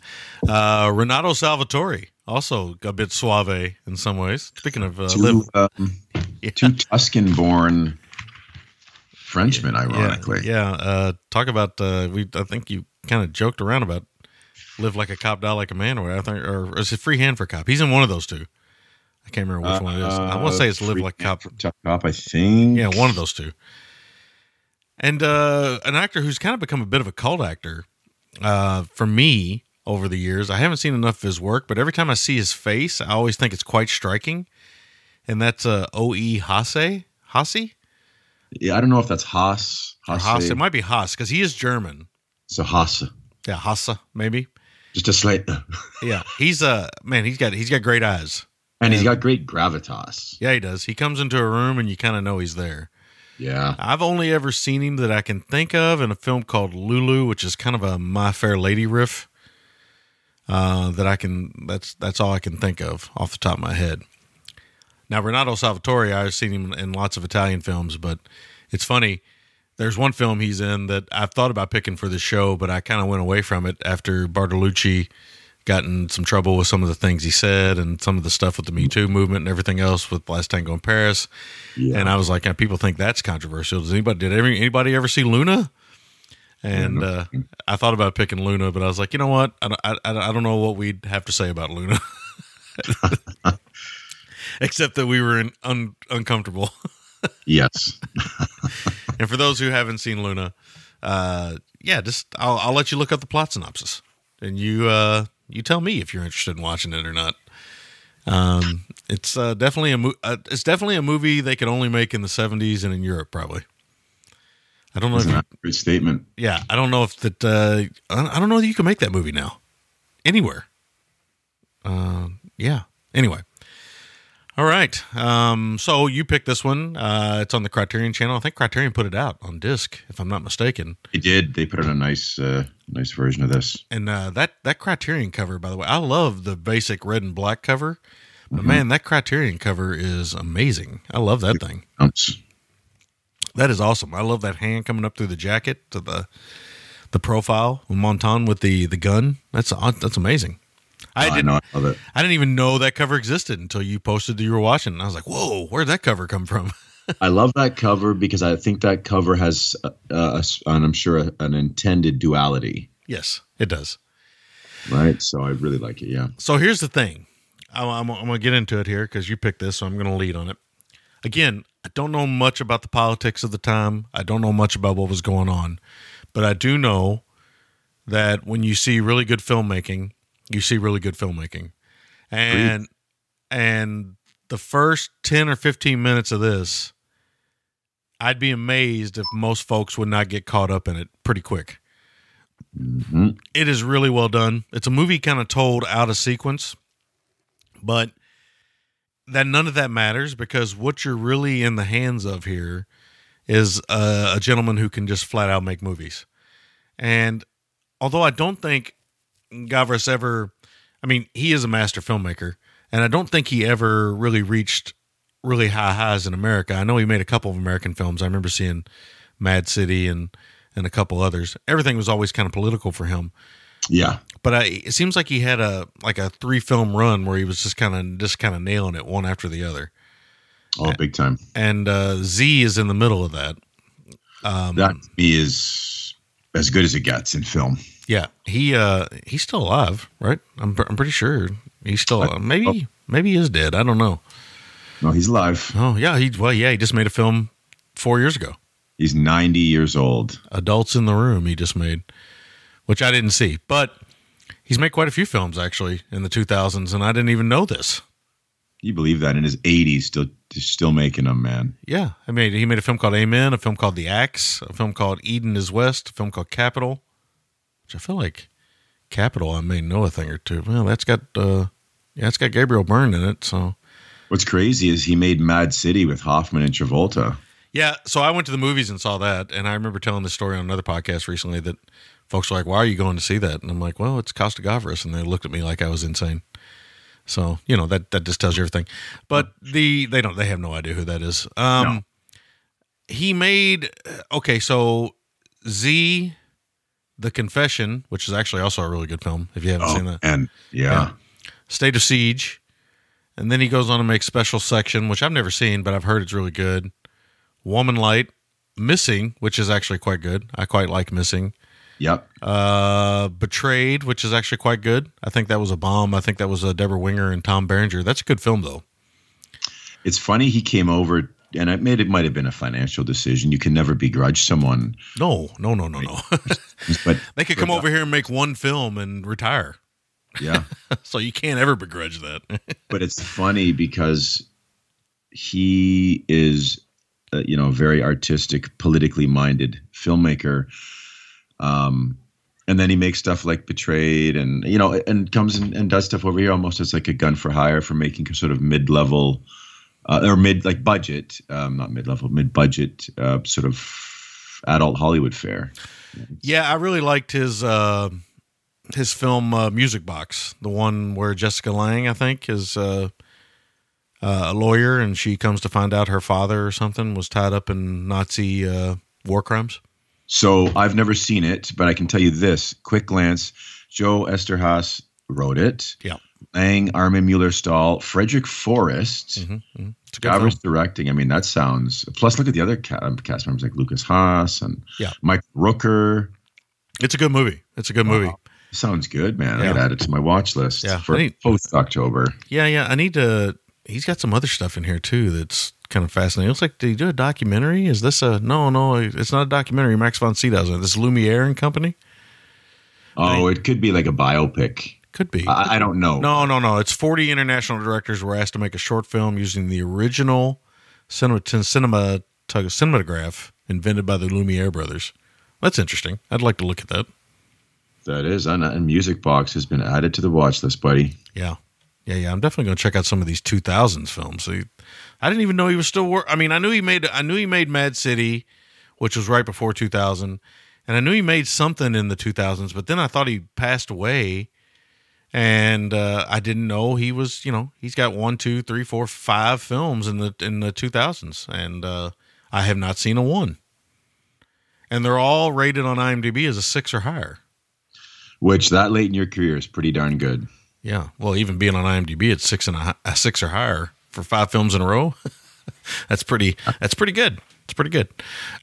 Uh, Renato Salvatori, also a bit suave in some ways. Speaking of uh, Two, live, um, Yeah. two Tuscan-born Frenchmen, ironically. yeah, uh, talk about uh, we. I think you kind of joked around about live like a cop, die like a man, or I think, or is it free hand for cop? He's in one of those two. I can't remember which one it is. I want to say it's live like a cop. Cop, I think. Yeah, one of those two. And uh, an actor who's kind of become a bit of a cult actor uh, for me over the years. I haven't seen enough of his work, but every time I see his face, I always think it's quite striking. And that's uh, O.E. Hasse. Hasse? Yeah, I don't know if that's Haas. Hasse. It might be Haas because he is German. So Haas. Yeah, Hasse, maybe. Just a slight. Yeah, he's uh man, he's got he's got great eyes. And he's got great gravitas. Yeah, he does. He comes into a room and you kind of know he's there. Yeah. I've only ever seen him that I can think of in a film called Lulu, which is kind of a My Fair Lady riff. Uh, that I can that's that's all I can think of off the top of my head. Now Renato Salvatori, I've seen him in lots of Italian films, but it's funny. There's one film he's in that I've thought about picking for the show, but I kind of went away from it after Bertolucci got in some trouble with some of the things he said and some of the stuff with the Me Too movement and everything else with Last Tango in Paris. Yeah. And I was like, "Uh, people think that's controversial. Does anybody did anybody ever see Luna? And uh, I thought about picking Luna, but I was like, you know what? I, don't- I, I don't know what we'd have to say about Luna, except that we were in, un, uncomfortable. Yes. and for those who haven't seen Luna, uh, yeah, just I'll, I'll let you look up the plot synopsis, and you uh, you tell me if you're interested in watching it or not. Um, it's uh, definitely a mo- uh, it's definitely a movie they could only make in the '70s and in Europe, probably. I don't know if That's you, a great statement. yeah, I don't know if that uh, I I don't know that you can make that movie now anywhere. Uh, yeah. Anyway. All right. Um, so you picked this one. Uh, it's on the Criterion channel. I think Criterion put it out on disc, if I'm not mistaken. They did. They put out a nice, uh, nice version of this. And uh, that that Criterion cover, by the way, I love the basic red and black cover. But man, that Criterion cover is amazing. I love that thing. Ounce. That is awesome. I love that hand coming up through the jacket to the the profile of Montand with the the gun. That's that's amazing. I didn't. I love it. I didn't even know that cover existed until you posted that you were watching. And I was like, "Whoa, where'd that cover come from?" I love that cover because I think that cover has, uh, a and I'm sure, an intended duality. yes, it does. right? So I really like it. Yeah. So here's the thing. I'm, I'm, I'm going to get into it here because you picked this, so I'm going to lead on it. Again, I don't know much about the politics of the time. I don't know much about what was going on, but I do know that when you see really good filmmaking, you see really good filmmaking, and and the first ten or fifteen minutes of this, I'd be amazed if most folks would not get caught up in it pretty quick. Mm-hmm. It is really well done. It's a movie kind of told out of sequence, but that none of that matters because what you're really in the hands of here is a, a gentleman who can just flat out make movies. And although I don't think Gavras ever, I mean, he is a master filmmaker, and I don't think he ever really reached really high highs in America. I know he made a couple of American films. I remember seeing Mad City and and a couple others. Everything was always kind of political for him Yeah. but I, it seems like he had a like a three film run where he was just kind of just kind of nailing it one after the other. Oh, big time. And uh, Z is in the middle of that. that to me is as good as it gets in film. Yeah, he uh he's still alive, right? I'm I'm pretty sure he's still uh, maybe maybe he is dead. I don't know. No, he's alive. Oh yeah, he well yeah he just made a film four years ago. He's 90 years old. Adults in the Room. He just made, which I didn't see, but he's made quite a few films actually in the 2000s, and I didn't even know this. You believe that in his 80s, still still making them, man. Yeah, I made he made a film called Amen, a film called The Axe, a film called Eden is West, a film called Capital, which I feel like Capital I may know a thing or two. Well, that's got uh yeah, it's got Gabriel Byrne in it, so What's crazy is he made Mad City with Hoffman and Travolta. yeah. So I went to the movies and saw that, and I remember telling this story on another podcast recently that folks were like, "Why are you going to see that?" And I'm like, "Well, it's Costa Gavras," and they looked at me like I was insane. So you know that that just tells you everything. But the they don't they have no idea who that is. Um, he made okay. So Z, The Confession, which is actually also a really good film. If you haven't seen that, and yeah, State of Siege, and then he goes on to make Special Section, which I've never seen, but I've heard it's really good. Woman Light, Missing, which is actually quite good. I quite like Missing. yep. Uh, Betrayed, which is actually quite good. I think that was a bomb. I think that was uh, Debra Winger and Tom Berenger. That's a good film, though. It's funny he came over, and it made it might have been a financial decision. You can never begrudge someone, No, no, no, no, no. but they could come over here and make one film and retire. Yeah. So you can't ever begrudge that. but it's funny because he is uh, you know very artistic politically minded filmmaker um and then he makes stuff like betrayed and you know and comes and, and does stuff over here almost as like a gun for hire for making sort of mid-level uh, or mid like budget um not mid-level mid-budget uh, sort of adult hollywood fare yeah, I really liked his uh, his film uh, Music Box, the one where Jessica Lange, I think, is uh, uh, a lawyer, and she comes to find out her father or something was tied up in Nazi uh, war crimes. So I've never seen it, but I can tell you this: quick glance. Joe Eszterhas wrote it. Yeah, Lange, Armin Mueller Stahl, Frederick Forrest, it's a good film. Gavras directing. I mean, that sounds. Plus, look at the other um, cast members like Lucas Haas and Yeah. Mike Rooker. It's a good movie. It's a good movie. Sounds good, man. I Yeah. got to add it to my watch list Yeah. for I post October. Yeah, yeah. I need to. He's got some other stuff in here too that's kind of fascinating. It looks like did he do a documentary? Is this a no, no? It's not a documentary. Max von Sydow's in it. This Lumiere and Company Oh, it could be like a biopic. could be. I, I don't know. No, no, no. It's 40 international directors were asked to make a short film using the original cinema, cinema cinematograph invented by the Lumiere brothers. That's interesting. I'd like to look at that. That is, and, and Music Box has been added to the watch list, buddy. Yeah. Yeah, yeah. I'm definitely going to check out some of these 2000s films. He, I didn't even know he was still work. I mean, I knew he made I knew he made Mad City, which was right before 2000, and I knew he made something in the 2000s, but then I thought he passed away. And uh, I didn't know he was, you know, he's got one, two, three, four, five films in the in the 2000s, and uh, I have not seen a one. And they're all rated on IMDb as a six or higher. Which that late in your career is pretty darn good. Yeah, well, even being on IMDb at six and a, a uh, six or higher for five films in a row, that's pretty. That's pretty good. It's pretty good.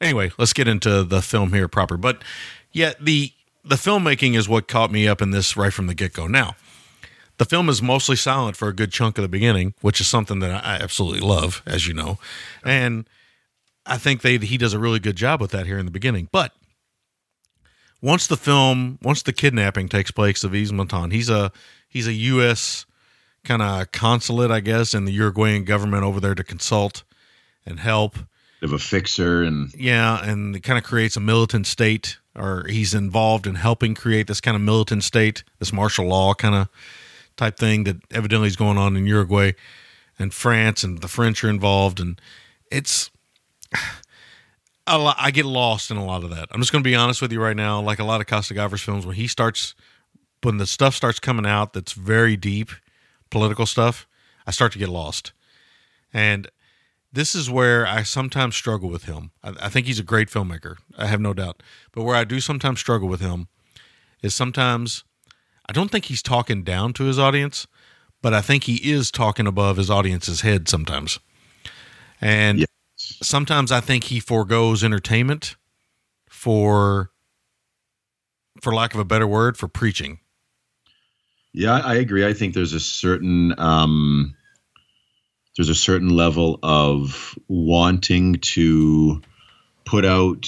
Anyway, let's get into the film here proper. But yeah, the the filmmaking is what caught me up in this right from the get go. Now, the film is mostly silent for a good chunk of the beginning, which is something that I absolutely love, as you know, and I think they he does a really good job with that here in the beginning. But once the film, once the kidnapping takes place of Yves he's a he's a U.S. kind of consulate, I guess, in the Uruguayan government over there to consult and help. Of a fixer and Yeah, and it kind of creates a militant state, or he's involved in helping create this kind of militant state, this martial law kind of type thing that evidently is going on in Uruguay and France, and the French are involved, and it's. Lot, I get lost in a lot of that. I'm just going to be honest with you right now. Like a lot of Costa Gavras films, when he starts, when the stuff starts coming out that's very deep, political stuff, I start to get lost. And this is where I sometimes struggle with him. I, I think he's a great filmmaker. I have no doubt. But where I do sometimes struggle with him is sometimes I don't think he's talking down to his audience, but I think he is talking above his audience's head sometimes. And Yes. Sometimes I think he foregoes entertainment for for lack of a better word, for preaching. Yeah, I agree. I think there's a certain um, there's a certain level of wanting to put out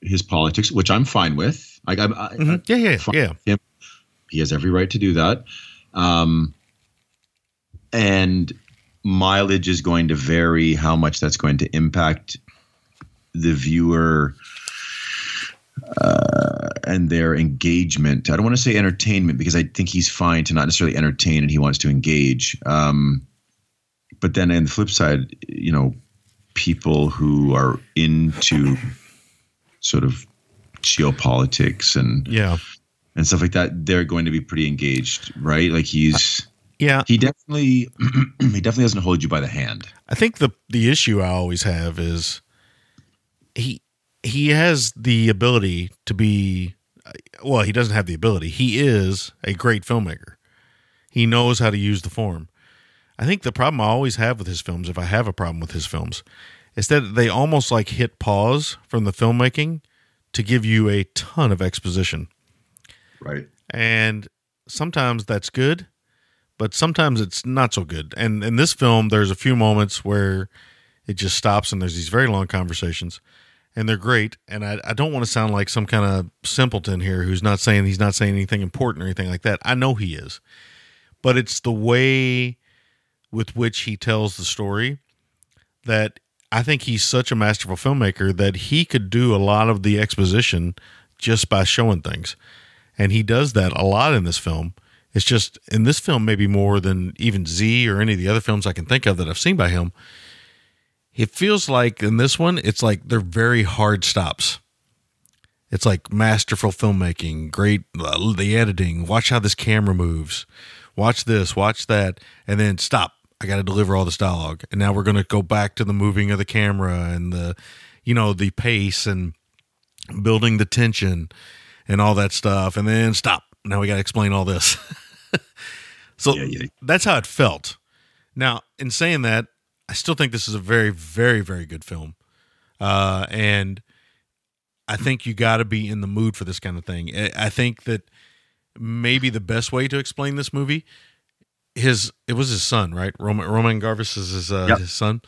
his politics, which I'm fine with. Like I'm, I, Yeah, yeah, yeah. with him. He has every right to do that. Um, and mileage is going to vary how much that's going to impact the viewer uh, and their engagement. I don't want to say entertainment because I think he's fine to not necessarily entertain and he wants to engage. Um, but then on the flip side, you know, people who are into sort of geopolitics and Yeah. and stuff like that, they're going to be pretty engaged, right? Like he's Yeah. he definitely he definitely doesn't hold you by the hand. I think the the issue I always have is he he has the ability to be well, he doesn't have the ability. He is a great filmmaker. He knows how to use the form. I think the problem I always have with his films, if I have a problem with his films, is that they almost like hit pause from the filmmaking to give you a ton of exposition. Right. And sometimes that's good, but sometimes it's not so good. And in this film, there's a few moments where it just stops and there's these very long conversations, and they're great. And I, I don't want to sound like some kind of simpleton here who's not saying he's not saying anything important or anything like that. I know he is, but it's the way with which he tells the story that I think he's such a masterful filmmaker that he could do a lot of the exposition just by showing things. And he does that a lot in this film. It's just in this film, maybe more than even Z or any of the other films I can think of that I've seen by him. It feels like in this one, it's like they're very hard stops. It's like masterful filmmaking, great uh, the editing. Watch how this camera moves. Watch this, watch that, and then stop. I got to deliver all this dialogue, and now we're going to go back to the moving of the camera and the, you know, the pace and building the tension and all that stuff, and then stop. Now we got to explain all this. so Yeah, yeah. that's how it felt. Now, in saying that, I still think this is a very, very, very good film, uh, and I think you got to be in the mood for this kind of thing. I- think that maybe the best way to explain this movie, his it was his son, right? Roman Roman Gavras is his uh, Yep. his son.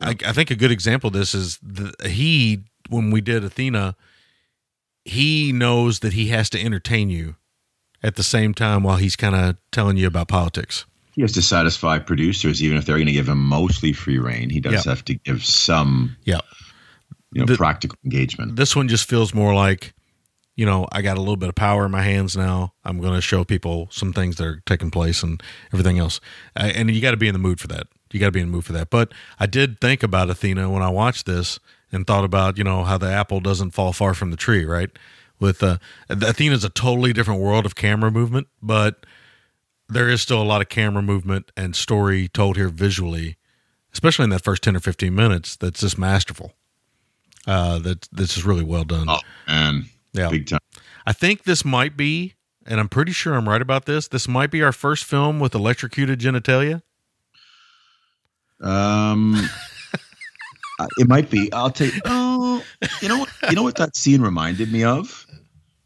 I, I think a good example of this is the, he when we did Athena, he knows that he has to entertain you at the same time while he's kind of telling you about politics. He has to satisfy producers, even if they're going to give him mostly free reign. He does Yeah. have to give some, Yeah. you know, The- practical engagement. This one just feels more like, you know, I got a little bit of power in my hands now. I'm going to show people some things that are taking place and everything else. Uh, and you got to be in the mood for that. You got to be in the mood for that. But I did think about Athena when I watched this and thought about, you know, how the apple doesn't fall far from the tree, right? With uh, Athena's a totally different world of camera movement, but there is still a lot of camera movement and story told here visually, especially in that first 10 or 15 minutes. That's just masterful. Uh, that this is really well done. Oh, man. Yeah. Big time. I think this might be, and I'm pretty sure I'm right about this. This might be our first film with electrocuted genitalia. Um, uh, it might be. I'll tell you. Oh, you know what? You know what that scene reminded me of?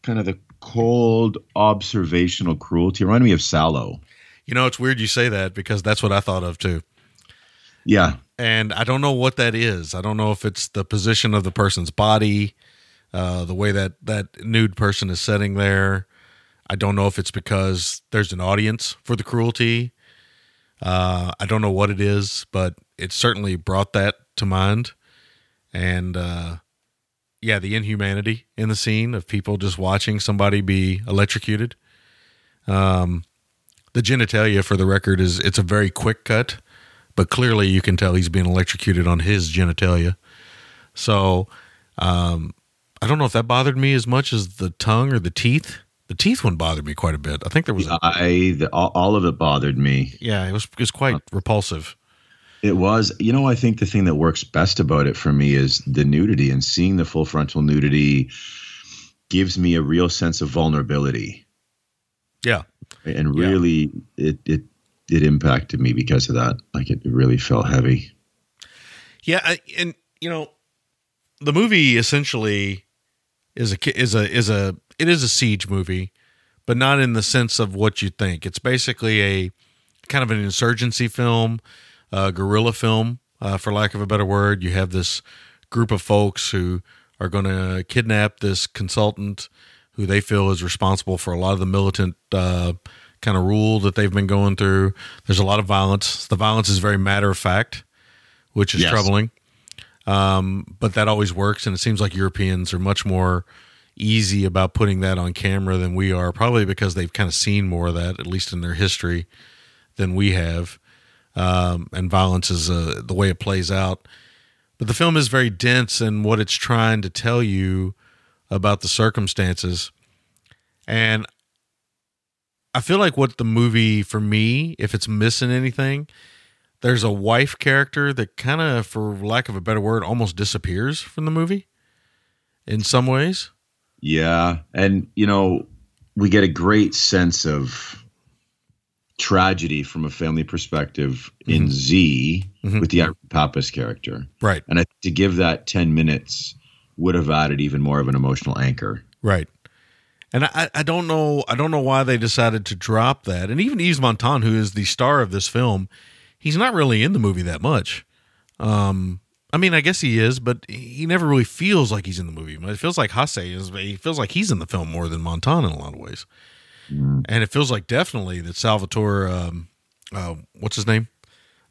Kind of the cold observational cruelty. It reminded me of Salò. You know, it's weird you say that because that's what I thought of too. Yeah, and I don't know what that is. I don't know if it's the position of the person's body, uh, the way that that nude person is sitting there. I don't know if it's because there's an audience for the cruelty. Uh, I don't know what it is, but it certainly brought that to mind. And uh, yeah, the inhumanity in the scene of people just watching somebody be electrocuted. Um, the genitalia, for the record, is it's a very quick cut but clearly you can tell he's being electrocuted on his genitalia. So um, I don't know if that bothered me as much as the tongue or the teeth. The teeth one bothered me quite a bit. I think there was a, I the, all, all of it bothered me. yeah, it was it was quite repulsive. It was, you know, I think the thing that works best about it for me is the nudity and seeing the full frontal nudity gives me a real sense of vulnerability. Yeah, And Yeah. really it it it impacted me because of that. Like it really felt heavy. yeah, I, and you know, the movie essentially is a is a is a it is a siege movie, but not in the sense of what you think. It's basically a kind of an insurgency film, a guerrilla film, uh, for lack of a better word. You have this group of folks who are going to kidnap this consultant who they feel is responsible for a lot of the militant uh, kind of rule that they've been going through. There's a lot of violence. The violence is very matter of fact, which is Yes. troubling. Um, but that always works, and it seems like Europeans are much more easy about putting that on camera than we are, probably because they've kind of seen more of that, at least in their history, than we have. Um, and violence is uh, the way it plays out. But the film is very dense in what it's trying to tell you about the circumstances. And I feel like what the movie, for me, if it's missing anything, there's a wife character that kind of, for lack of a better word, almost disappears from the movie in some ways. Yeah, and you know, we get a great sense of tragedy from a family perspective in Z with the Irene Papas character, Right. and I, to give that ten minutes would have added even more of an emotional anchor. Right. And I, I don't know I don't know why they decided to drop that. And even Yves Montand, who is the star of this film, he's not really in the movie that much. Um I mean, I guess he is, but he never really feels like he's in the movie. It feels like Hasse is. He feels like he's in the film more than Montand in a lot of ways, and it feels like definitely that Salvatore, um, uh, what's his name,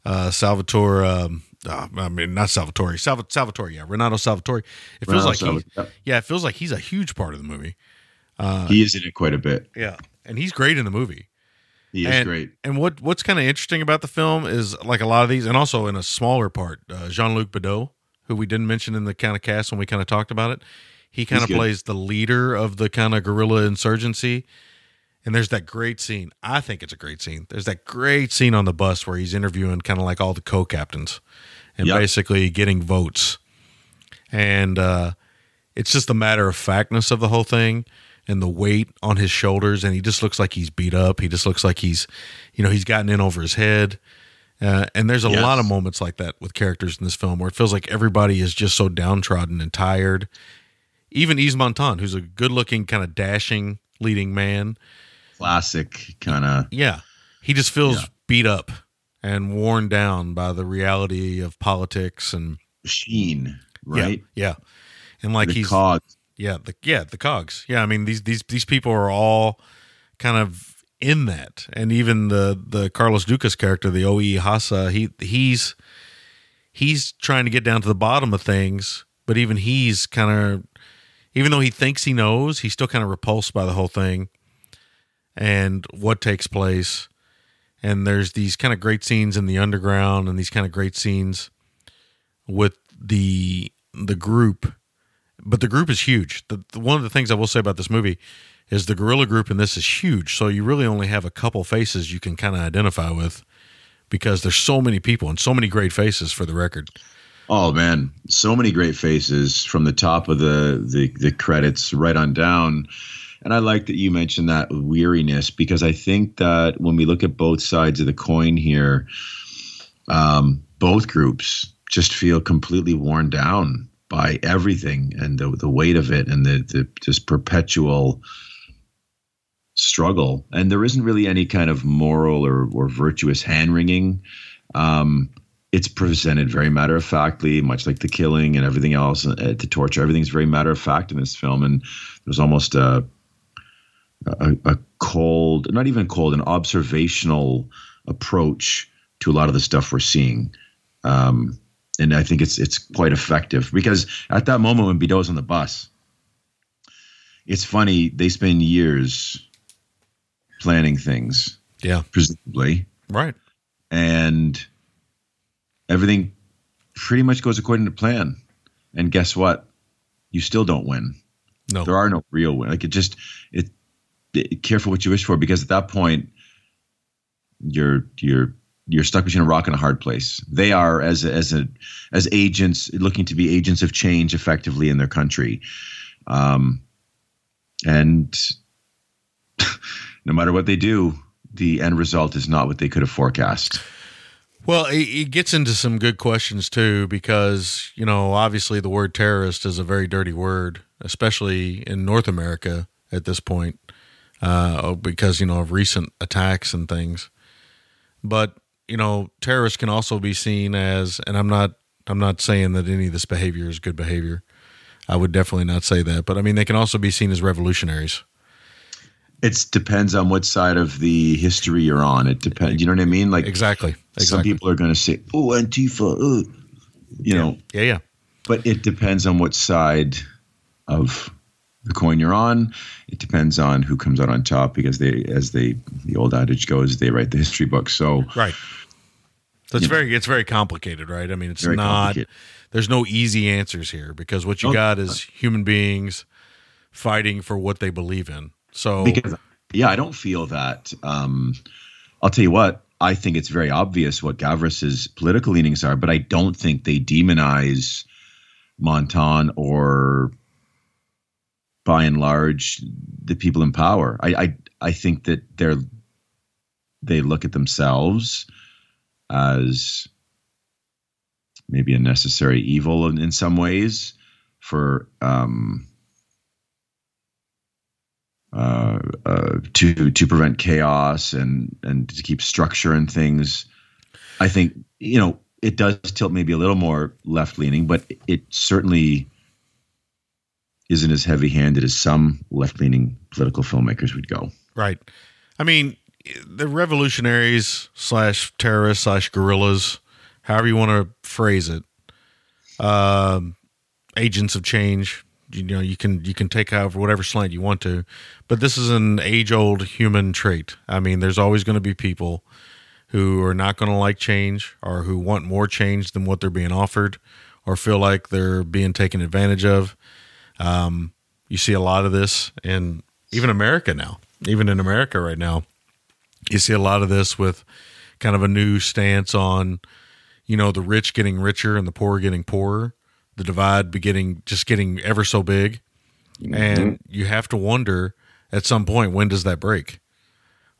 uh, Salvatore. Um, uh, I mean, not Salvatore. Salva- Salvatore, yeah, Renato Salvatori. It feels Renato like he, yeah, it feels like he's a huge part of the movie. he is in it quite a bit. Yeah, and he's great in the movie. He is and, great. And what what's kind of interesting about the film is like a lot of these, and also in a smaller part, uh, Jean Luc Bideau, who we didn't mention in the kind of cast when we kind of talked about it, he kind of plays the leader of the kind of guerrilla insurgency. And there's that great scene. I think it's a great scene. There's that great scene on the bus where he's interviewing kind of like all the co-captains and Yep. basically getting votes. And uh, it's just the matter of factness of the whole thing and the weight on his shoulders. And he just looks like he's beat up. He just looks like he's, you know, he's gotten in over his head. Uh, and there's a Yes. lot of moments like that with characters in this film where it feels like everybody is just so downtrodden and tired. Even Yves Montand, who's a good looking, kind of dashing leading man. Classic kind of. Yeah. He just feels Yeah. beat up and worn down by the reality of politics and machine, right? Yeah. yeah. And like the he's cogs. yeah, the yeah, the cogs. Yeah, I mean these these these people are all kind of in that. And even the the Carlos Ducas character, the OE Hasse, he he's he's trying to get down to the bottom of things, but even he's kind of even though he thinks he knows, he's still kind of repulsed by the whole thing and what takes place. And there's these kind of great scenes in the underground and these kind of great scenes with the the group but the group is huge. The, the one of the things I will say about this movie is the guerrilla group in this is huge. So you really only have a couple faces you can kind of identify with because there's so many people and so many great faces for the record. Oh man, so many great faces from the top of the, the the credits right on down. And I like that you mentioned that weariness because I think that when we look at both sides of the coin here, um, both groups just feel completely worn down by everything and the the weight of it and the, the just perpetual struggle, and there isn't really any kind of moral or or virtuous hand wringing. Um, it's presented very matter of factly, much like the killing and everything else, uh, the torture. Everything's very matter of fact in this film, and there's almost a, a a cold, not even cold, an observational approach to a lot of the stuff we're seeing. Um, and I think it's it's quite effective because at that moment when Bideau's on the bus, it's funny they spend years planning things, Yeah. presumably, Right. and everything pretty much goes according to plan. And guess what? You still don't win. No. There are no real win. Like it just it, it careful what you wish for because at that point you're you're you're stuck between a rock and a hard place. They are as as a as agents looking to be agents of change effectively in their country, um, and no matter what they do, the end result is not what they could have forecast. Well, it, it gets into some good questions too, because you know, obviously, the word terrorist is a very dirty word, especially in North America at this point, uh, because you know of recent attacks and things. But you know, terrorists can also be seen as, and I'm not, I'm not saying that any of this behavior is good behavior. I would definitely not say that, but I mean, they can also be seen as revolutionaries. It depends on what side of the history you're on. It depends. You know what I mean? Like Exactly. Exactly. some people are going to say, "Oh, Antifa," uh, you know, Yeah, yeah. but it depends on what side of the coin you're on. It depends on who comes out on top because they, as they, the old adage goes, they write the history book. So Right. So it's You know. very it's very complicated, right? I mean, it's Very not there's no easy answers here because what you No. got is human beings fighting for what they believe in. So because yeah, I don't feel that. Um, I'll tell you what. I think it's very obvious what Gavras's political leanings are, but I don't think they demonize Montand or, by and large, the people in power. I I, I think that they're they look at themselves as maybe a necessary evil in, in some ways for um, uh, uh, to to prevent chaos and and to keep structure and things. I think you know it does tilt maybe a little more left leaning, but it certainly isn't as heavy handed as some left leaning political filmmakers would go. right. I mean, the revolutionaries slash terrorists slash guerrillas, however you want to phrase it, um, agents of change. You know, you can you can take however whatever slant you want to, but this is an age old human trait. I mean, there's always going to be people who are not going to like change or who want more change than what they're being offered or feel like they're being taken advantage of. Um, you see a lot of this in even America now, even in America right now. You see a lot of this with kind of a new stance on, you know, the rich getting richer and the poor getting poorer, the divide be getting just getting ever so big. And you have to wonder at some point when does that break?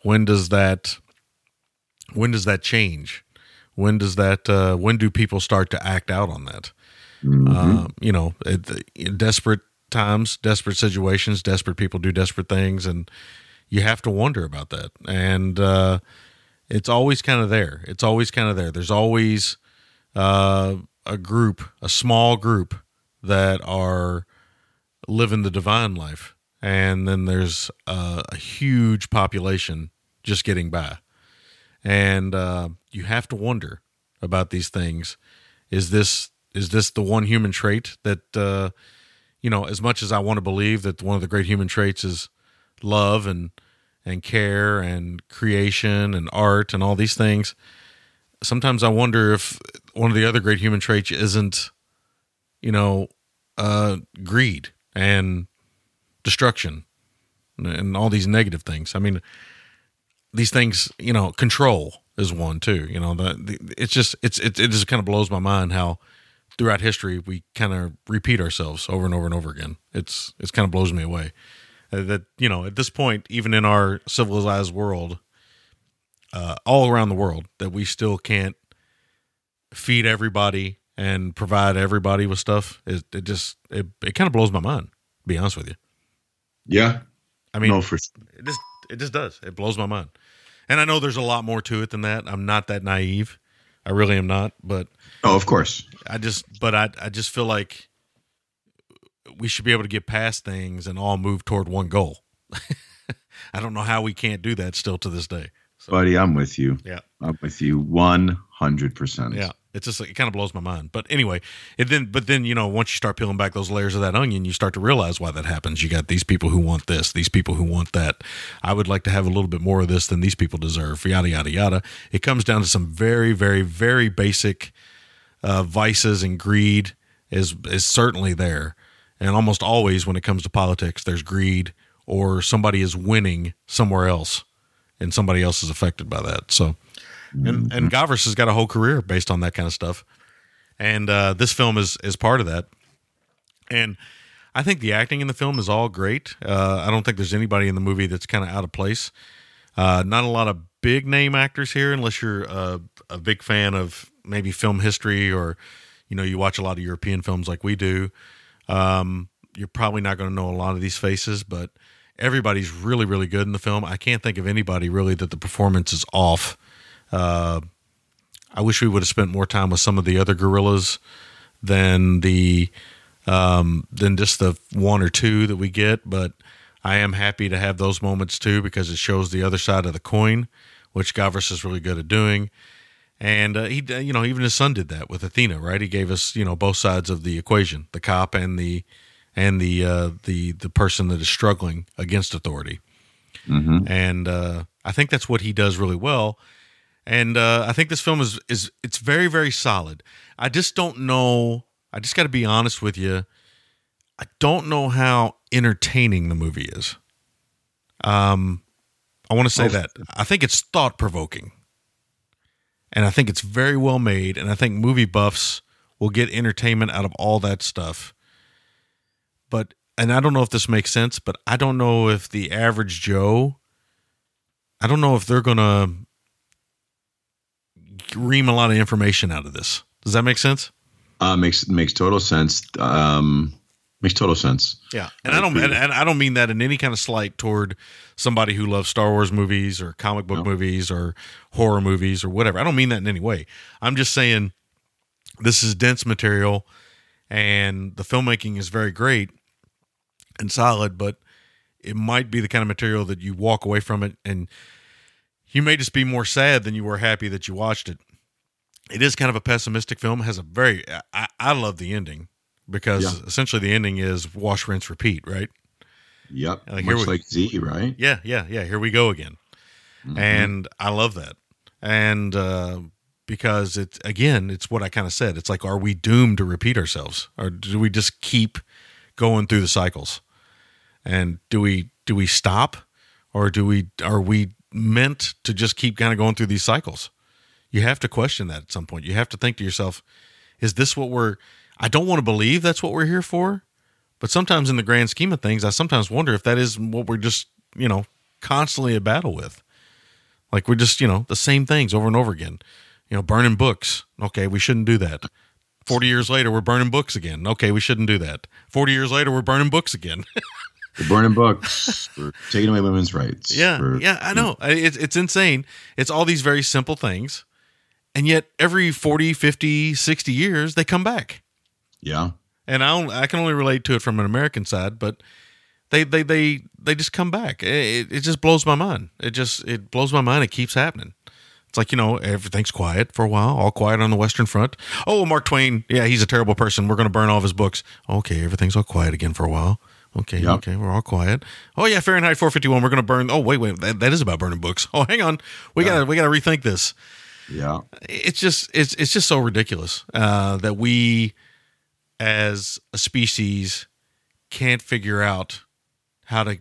When does that when does that change? When does that uh, when do people start to act out on that? Um, you know, it, in desperate times, desperate situations, desperate people do desperate things, and you have to wonder about that. And uh, it's always kind of there. It's always kind of there. There's always uh, a group, a small group that are living the divine life, and then there's uh, a huge population just getting by. And uh, you have to wonder about these things. Is this is this the one human trait that uh, you know? As much as I want to believe that one of the great human traits is love and and care and creation and art and all these things, sometimes I wonder if one of the other great human traits isn't, you know, uh, greed and destruction and, all these negative things. I mean, these things, you know, control is one too. You know, the, the it's just it's it, it just kind of blows my mind how throughout history we kind of repeat ourselves over and over and over again. It's it's kind of blows me away Uh, that you know at this point, even in our civilized world, uh, all around the world, that we still can't feed everybody and provide everybody with stuff. It, it just it, it kind of blows my mind. To be honest with you, Yeah, I mean, no, for it just It just does. It blows my mind. And I know there's a lot more to it than that. I'm not that naive. I really am not. But Oh, of course. I just, but I, I just feel like we should be able to get past things and all move toward one goal. I don't know how we can't do that still to this day. So, Buddy, I'm with you. yeah. I'm with you 100%. Yeah, it's just it kind of blows my mind. But anyway, it then but then you know once you start peeling back those layers of that onion, you start to realize why that happens. You got these people who want this, these people who want that. I would like to have a little bit more of this than these people deserve. Yada yada yada. It comes down to some very very very basic uh, vices and greed is is certainly there, and almost always when it comes to politics, there's greed or somebody is winning somewhere else, and somebody else is affected by that. So and and Gavras has got a whole career based on that kind of stuff, and uh, this film is is part of that. And I think the acting in the film is all great. Uh, I don't think there's anybody in the movie that's kind of out of place. Uh, not a lot of big name actors here, unless you're a, a big fan of maybe film history or you know you watch a lot of European films like we do. Um, you're probably not going to know a lot of these faces, but everybody's really really good in the film. I can't think of anybody really that the performance is off. Uh, I wish we would have spent more time with some of the other guerrillas than the um, than just the one or two that we get. But I am happy to have those moments too because it shows the other side of the coin, which Gavras is really good at doing. And uh, he, you know, even his son did that with Athena, right? He gave us, you know, both sides of the equation: the cop and the and the uh, the the person that is struggling against authority. And uh, I think that's what he does really well and uh, I think this film is is it's very very solid. I just don't know. I just got to be honest with you. I don't know how entertaining the movie is. Um, I want to say that I think it's thought provoking, and I think it's very well made. And I think movie buffs will get entertainment out of all that stuff. But and I don't know if this makes sense, but I don't know if the average Joe. I don't know if they're gonna ream a lot of information out of this. Does that make sense? Uh, makes makes total sense. Um, makes total sense. Yeah, and I, don't and, and I don't mean that in any kind of slight toward somebody who loves Star Wars movies or comic book movies or horror movies or whatever. I don't mean that in any way. I'm just saying this is dense material, and the filmmaking is very great and solid, but it might be the kind of material that you walk away from it and you may just be more sad than you were happy that you watched it. It is kind of a pessimistic film. It has a very I, I love the ending because Yeah. essentially the ending is wash, rinse, repeat, right? Yep. Like, Much we- like Z, right? Yeah, yeah, yeah. Here we go again, and I love that. And uh, because it's again, it's what I kind of said. It's like, are we doomed to repeat ourselves, or do we just keep going through the cycles? And do we do we stop, or do we are we meant to just keep kind of going through these cycles? You have to question that at some point. You have to think to yourself, is this what we're? I don't want to believe that's what we're here for, but sometimes in the grand scheme of things, I sometimes wonder if that is what we're just, you know, constantly at battle with. Like we're just, you know, the same things over and over again. You know, burning books. Okay, we shouldn't do that. 40 years later, we're burning books again. Okay, we shouldn't do that. 40 years later, we're burning books again. We're burning books. Taking away women's rights. yeah. Yeah, I know. It's, it's insane. It's all these very simple things. And yet, every 40, 50, 60 years, they come back. Yeah. and I only, I can only relate to it from an American side, but they they they they just come back. It, it just blows my mind. It just it blows my mind. It keeps happening. It's like you know everything's quiet for a while, all quiet on the Western Front. Oh, Mark Twain, yeah, he's a terrible person. We're going to burn all of his books. Okay, everything's all quiet again for a while. Okay, Yep. okay, we're all quiet. Oh yeah, Fahrenheit 451. We're going to burn. Oh wait, wait, that, that is about burning books. Oh, hang on, we gotta we gotta rethink this Yeah. it's just it's it's just so ridiculous uh, that we as a species can't figure out how to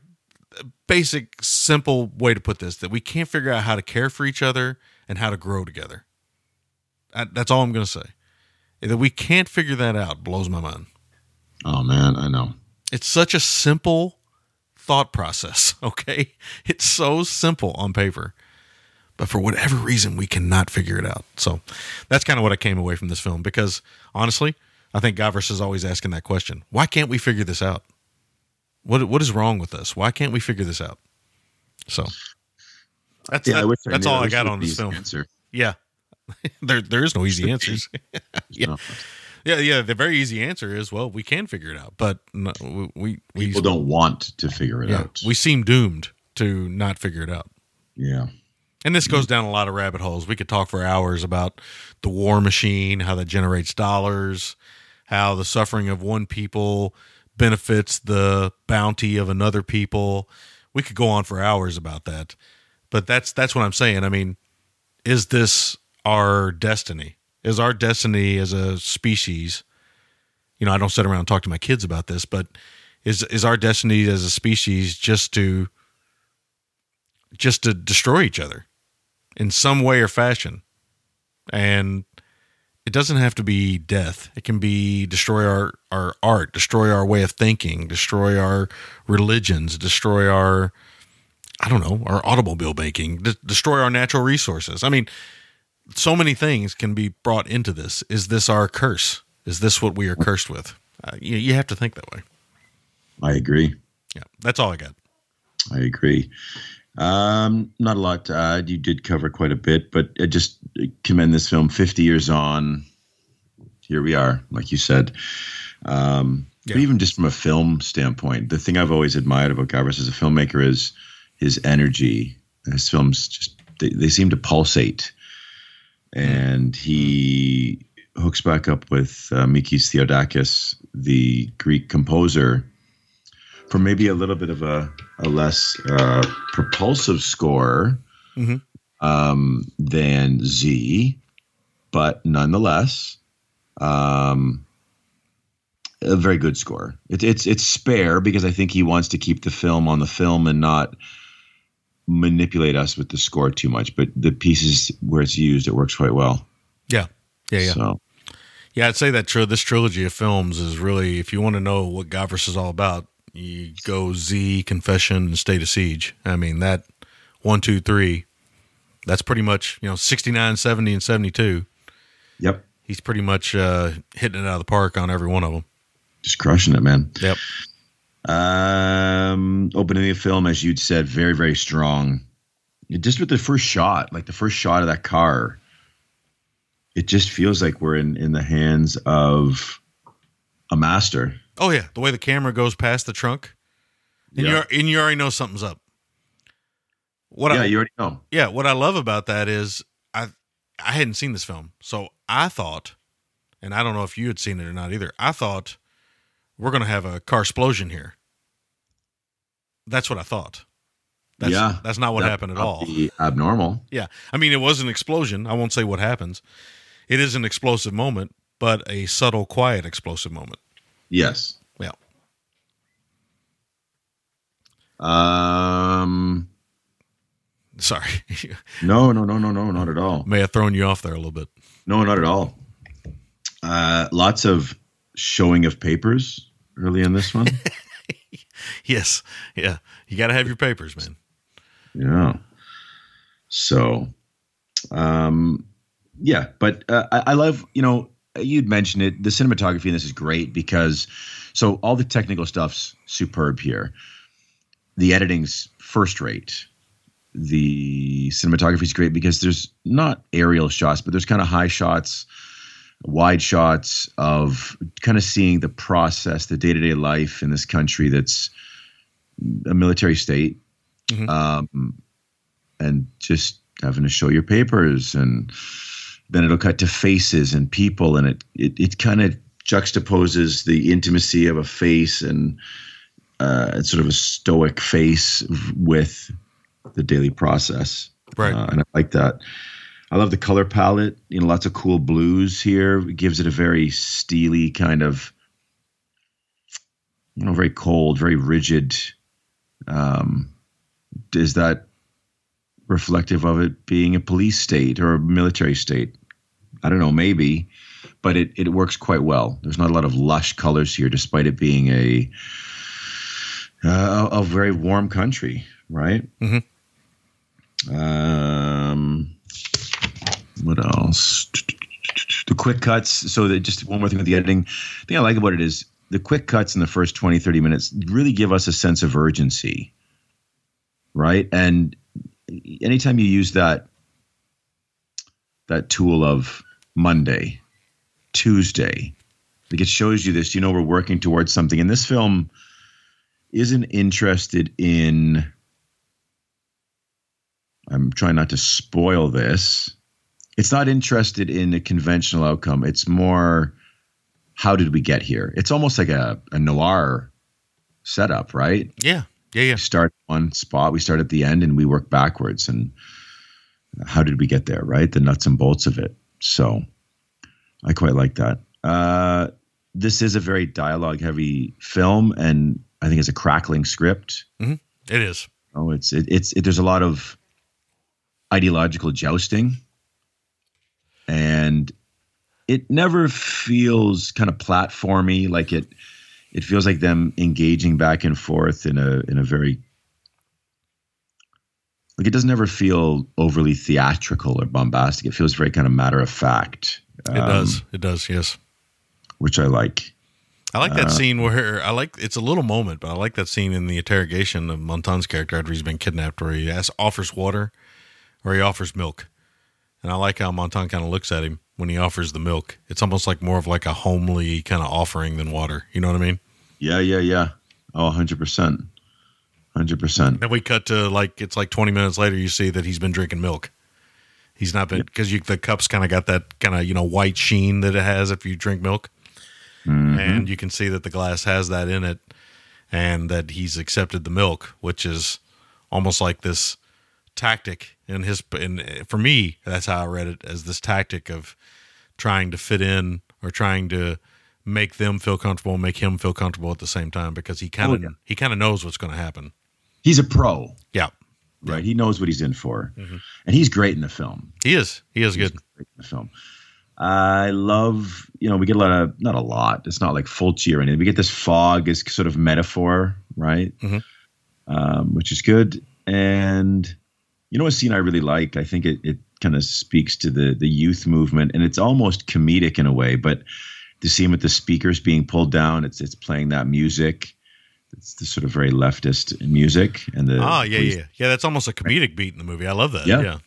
basic simple way to put this that we can't figure out how to care for each other and how to grow together I, that's all i'm going to say that we can't figure that out blows my mind Oh man, I know. It's such a simple thought process okay it's so simple on paper but for whatever reason we cannot figure it out so that's kind of what i came away from this film because honestly i think Gavras is always asking that question why can't we figure this out what what is wrong with us why can't we figure this out So that's Yeah, I that- I that's knew. all I got on this film. Answer. Yeah, there there is no easy answers. yeah, No. Yeah, yeah. The very easy answer is well, we can figure it out, but no, we we People don't want to figure it yeah, out. we seem doomed to not figure it out. yeah. And this goes down a lot of rabbit holes. We could talk for hours about the war machine, how that generates dollars, how the suffering of one people benefits the bounty of another people. We could go on for hours about that. But that's that's what I'm saying. I mean, is this our destiny? Is our destiny as a species? You know, I don't sit around and talk to my kids about this, but is is our destiny as a species just to just to destroy each other in some way or fashion. And it doesn't have to be death. It can be destroy our, our art, destroy our way of thinking, destroy our religions, destroy our, I don't know, our automobile making, de- destroy our natural resources. I mean, so many things can be brought into this. Is this our curse? Is this what we are cursed with? Uh, you, you have to think that way. I agree. Yeah, that's all I got. I agree. Um, not a lot to add. You did cover quite a bit, but I just commend this film. Fifty years on, here we are, like you said. Um, Yeah. But even just from a film standpoint, the thing I've always admired about Gavras as a filmmaker is his energy. His films just they, they seem to pulsate, and he hooks back up with uh, Mikis Theodorakis, the Greek composer, for maybe a little bit of a, a less uh, propulsive score Mhm. um, than Z, but nonetheless, um, a very good score. It, it's it's spare because I think he wants to keep the film on the film and not manipulate us with the score too much. But the pieces where it's used, it works quite well. Yeah. Yeah, yeah. So Yeah, I'd say that tri- this trilogy of films is really, if you want to know what Gavras is all about, you go Z, Confession, and State of Siege. I mean, that one, two, three, that's pretty much, you know, 69, 70, and 72. yep, He's pretty much uh, hitting it out of the park on every one of them. just crushing it, man. Yep. Um, opening the film, as you'd said, very, very strong. Just with the first shot, like the first shot of that car, it just feels like we're in, in the hands of a master. Oh, yeah. The way the camera goes past the trunk, and, Yeah. you and you already know something's up. What yeah, I, you already know. yeah, what I love about that is I I hadn't seen this film, so I thought, and I don't know if you had seen it or not either. I thought we're gonna have a car explosion here. That's what I thought. That's, yeah, that's not what That happened at all. abnormal. Yeah, I mean it was an explosion. I won't say what happens. It is an explosive moment, but a subtle, quiet, explosive moment. Yes. Yeah. Um. Sorry, No, no, no, no, no, not at all. may have thrown you off there a little bit. No, not at all. Uh, lots of showing of papers early in this one. Yes, yeah, you got to have your papers, man. Yeah. So, um, yeah, but uh, I, I love, you know, you'd mentioned it. The cinematography in this is great because, so all the technical stuff's superb here. The editing's first rate. The cinematography's great because there's not aerial shots, but there's kind of high shots, wide shots of kind of seeing the process, the day to day life in this country that's a military state. Um, and just having to show your papers and then it'll cut to faces and people and it it, it kind of juxtaposes the intimacy of a face and uh, sort of a stoic face with the daily process Right. Uh, and i like that i love the color palette you know lots of cool blues here it gives it a very steely kind of you know very cold very rigid um is that reflective of it being a police state or a military state. I don't know, maybe, but it, it works quite well. There's not a lot of lush colors here, despite it being a uh, a very warm country, right? Mhm. Um, what else? The quick cuts. So that just one more thing with the editing. The thing I like about it is the quick cuts in the first 20, 30 minutes really give us a sense of urgency right? And anytime you use that that tool of Monday, Tuesday, like it shows you this. You know, we're working towards something. And this film isn't interested in. I'm trying not to spoil this. It's not interested in a conventional outcome. It's more, how did we get here? It's almost like a, a noir setup, right? Yeah, yeah, yeah. we start one spot, we start at the end, and we work backwards. And how did we get there? Right, the nuts and bolts of it. So, I quite like that. Uh, this is a very dialogue-heavy film, and I think it's a crackling script. It is. Oh, it's it, it's it, there's a lot of ideological jousting, and it never feels kind of platformy. Like it, it feels like them engaging back and forth in a in a very like it doesn't ever feel overly theatrical or bombastic. It feels very kind of matter of fact. It um, does. It does. Yes. which I like. I like that uh, scene where I like it's a little moment, but I like that scene in the interrogation of Montand's character after he's been kidnapped, where he asks, offers water, or he offers milk, and I like how Montand kind of looks at him when he offers the milk. It's almost like more of like a homely kind of offering than water. You know what I mean? Yeah, yeah, yeah. Oh, 100%. 100%. Then we cut to like it's like twenty minutes later. You see that he's been drinking milk. He's not been because the cups kind of got that kind of you know white sheen that it has if you drink milk, and you can see that the glass has that in it, and that he's accepted the milk, which is almost like this tactic in his. And for me, that's how I read it as this tactic of trying to fit in or trying to make them feel comfortable, and make him feel comfortable at the same time because he kind of yeah. he kind of knows what's going to happen. He's a pro, Yeah, right? He knows what he's in for. And he's great in the film. he is. He is good. Great in the film. I love, you know, we get a lot of, not a lot, it's not like Fulci or anything. We get this fog as sort of metaphor, right? Mhm. Um, which is good. And, you know, a scene I really like, I think it, it kind of speaks to the, the youth movement and it's almost comedic in a way, but the scene with the speakers being pulled down, it's, it's playing that music. It's the sort of very leftist music and the Oh yeah, police- yeah, yeah. That's almost a comedic beat in the movie. I love that. Yeah. Yeah,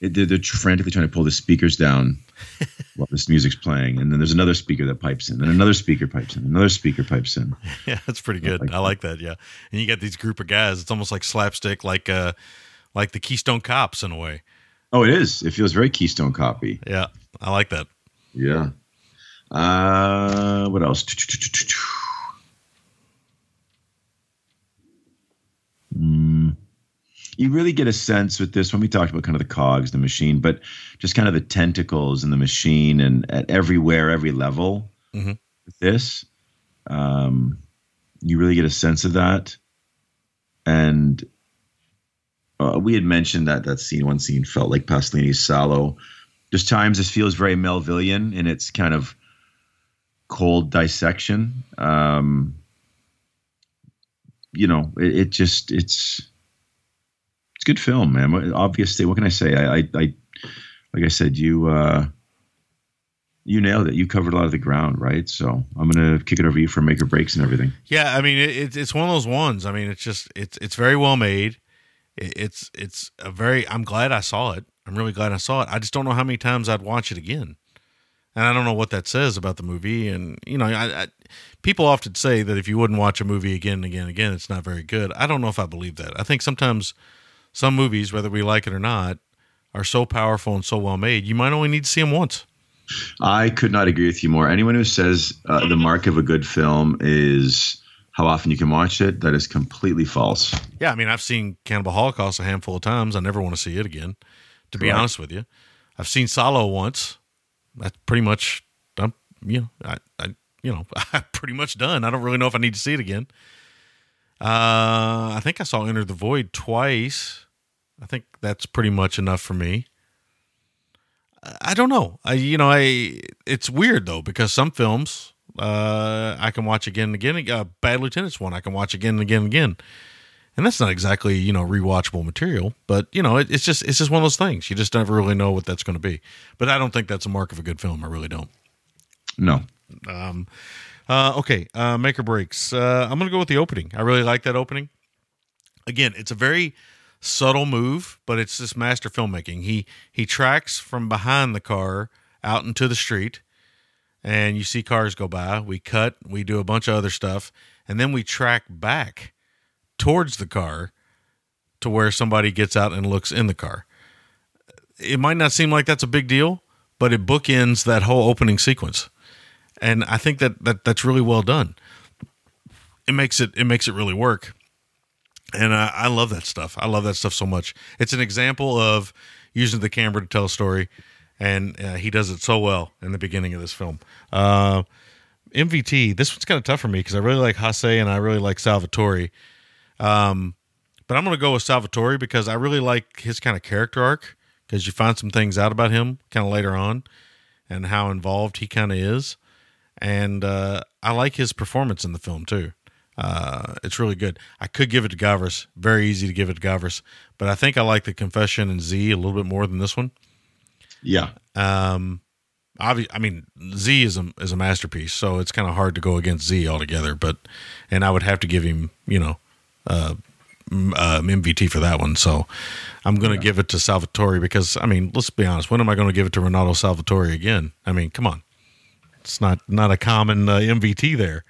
it, they're, they're frantically trying to pull the speakers down while this music's playing, and then there's another speaker that pipes in, and another speaker pipes in, another speaker pipes in. yeah. That's pretty good. like I like that. Yeah, and you got these group of guys. It's almost like slapstick, like uh, like the Keystone Cops in a way. Oh, it is. It feels very Keystone Copy. Yeah, I like that. Yeah. Uh, what else? Mm. You really get a sense with this when we talked about kind of the cogs, the machine, but just kind of the tentacles in the machine and at everywhere, every level Mhm. with this. Um, you really get a sense of that. And uh, we had mentioned that that scene, one scene felt like Pasolini's Salò. Just times this feels very Melvillian in its kind of cold dissection. Um, you know, it, it just it's it's good film, man. Obviously, what can I say? I, I, I like I said, you uh, you nailed it. You covered a lot of the ground, right? So I'm gonna kick it over to you for make or breaks and everything. Yeah, I mean, it, it's one of those ones. I mean, it's just it's it's very well made. It, it's it's a very. I'm glad I saw it. I'm really glad I saw it. I just don't know how many times I'd watch it again, and I don't know what that says about the movie. And you know, I, I people often say that if you wouldn't watch a movie again and again and again, it's not very good. I don't know if I believe that. I think sometimes some movies, whether we like it or not, are so powerful and so well made, you might only need to see them once. I could not agree with you more. Anyone who says uh, the mark of a good film is how often you can watch it, that is completely false. Yeah, I mean, I've seen Cannibal Holocaust a handful of times. I never want to see it again, to be Correct. honest with you. I've seen Salò once. That's pretty much done. You know, I, I, you know, I'm pretty much done. I don't really know if I need to see it again. Uh, I think I saw Enter the Void twice. I think that's pretty much enough for me. I- I don't know. I, you know, I. It's weird though because some films uh, I can watch again and again. Uh, Bad Lieutenant's one I can watch again and again and again. And that's not exactly you know rewatchable material but you know it, it's just it's just one of those things. You just never really know what that's going to be. But i don't think that's a mark of a good film. I really don't. No. um uh okay uh make or breaks. Uh i'm gonna go with the opening. I really like that opening. Again it's a very subtle move, but it's just master filmmaking. He he tracks from behind the car out into the street, and you see cars go by. We cut, we do a bunch of other stuff, and then we track back towards the car to where somebody gets out and looks in the car. It might not seem like that's a big deal, but it bookends that whole opening sequence. And I think that, that that's really well done. It makes it it makes it really work. And I, I love that stuff. I love that stuff so much. It's an example of using the camera to tell a story, and uh, he does it so well in the beginning of this film. Uh, MVT. This one's kind of tough for me because I really like Hasse and I really like Salvatori. Um, but I'm going to go with Salvatori because I really like his kind of character arc because you find some things out about him kind of later on and how involved he kind of is. And uh, I like his performance in the film too. Uh, it's really good. I could give it to Gavras. Very easy to give it to Gavras. But I think I like the Confession and Z a little bit more than this one. Yeah. Um, obvi- I mean, Z is a is a masterpiece, so it's kind of hard to go against Z altogether. But and I would have to give him, you know, uh, um, MVT for that one. So I'm going to give it to Salvatori because I mean, let's be honest. When am I going to give it to Renato Salvatori again? I mean, come on, it's not not a common uh, MVT there.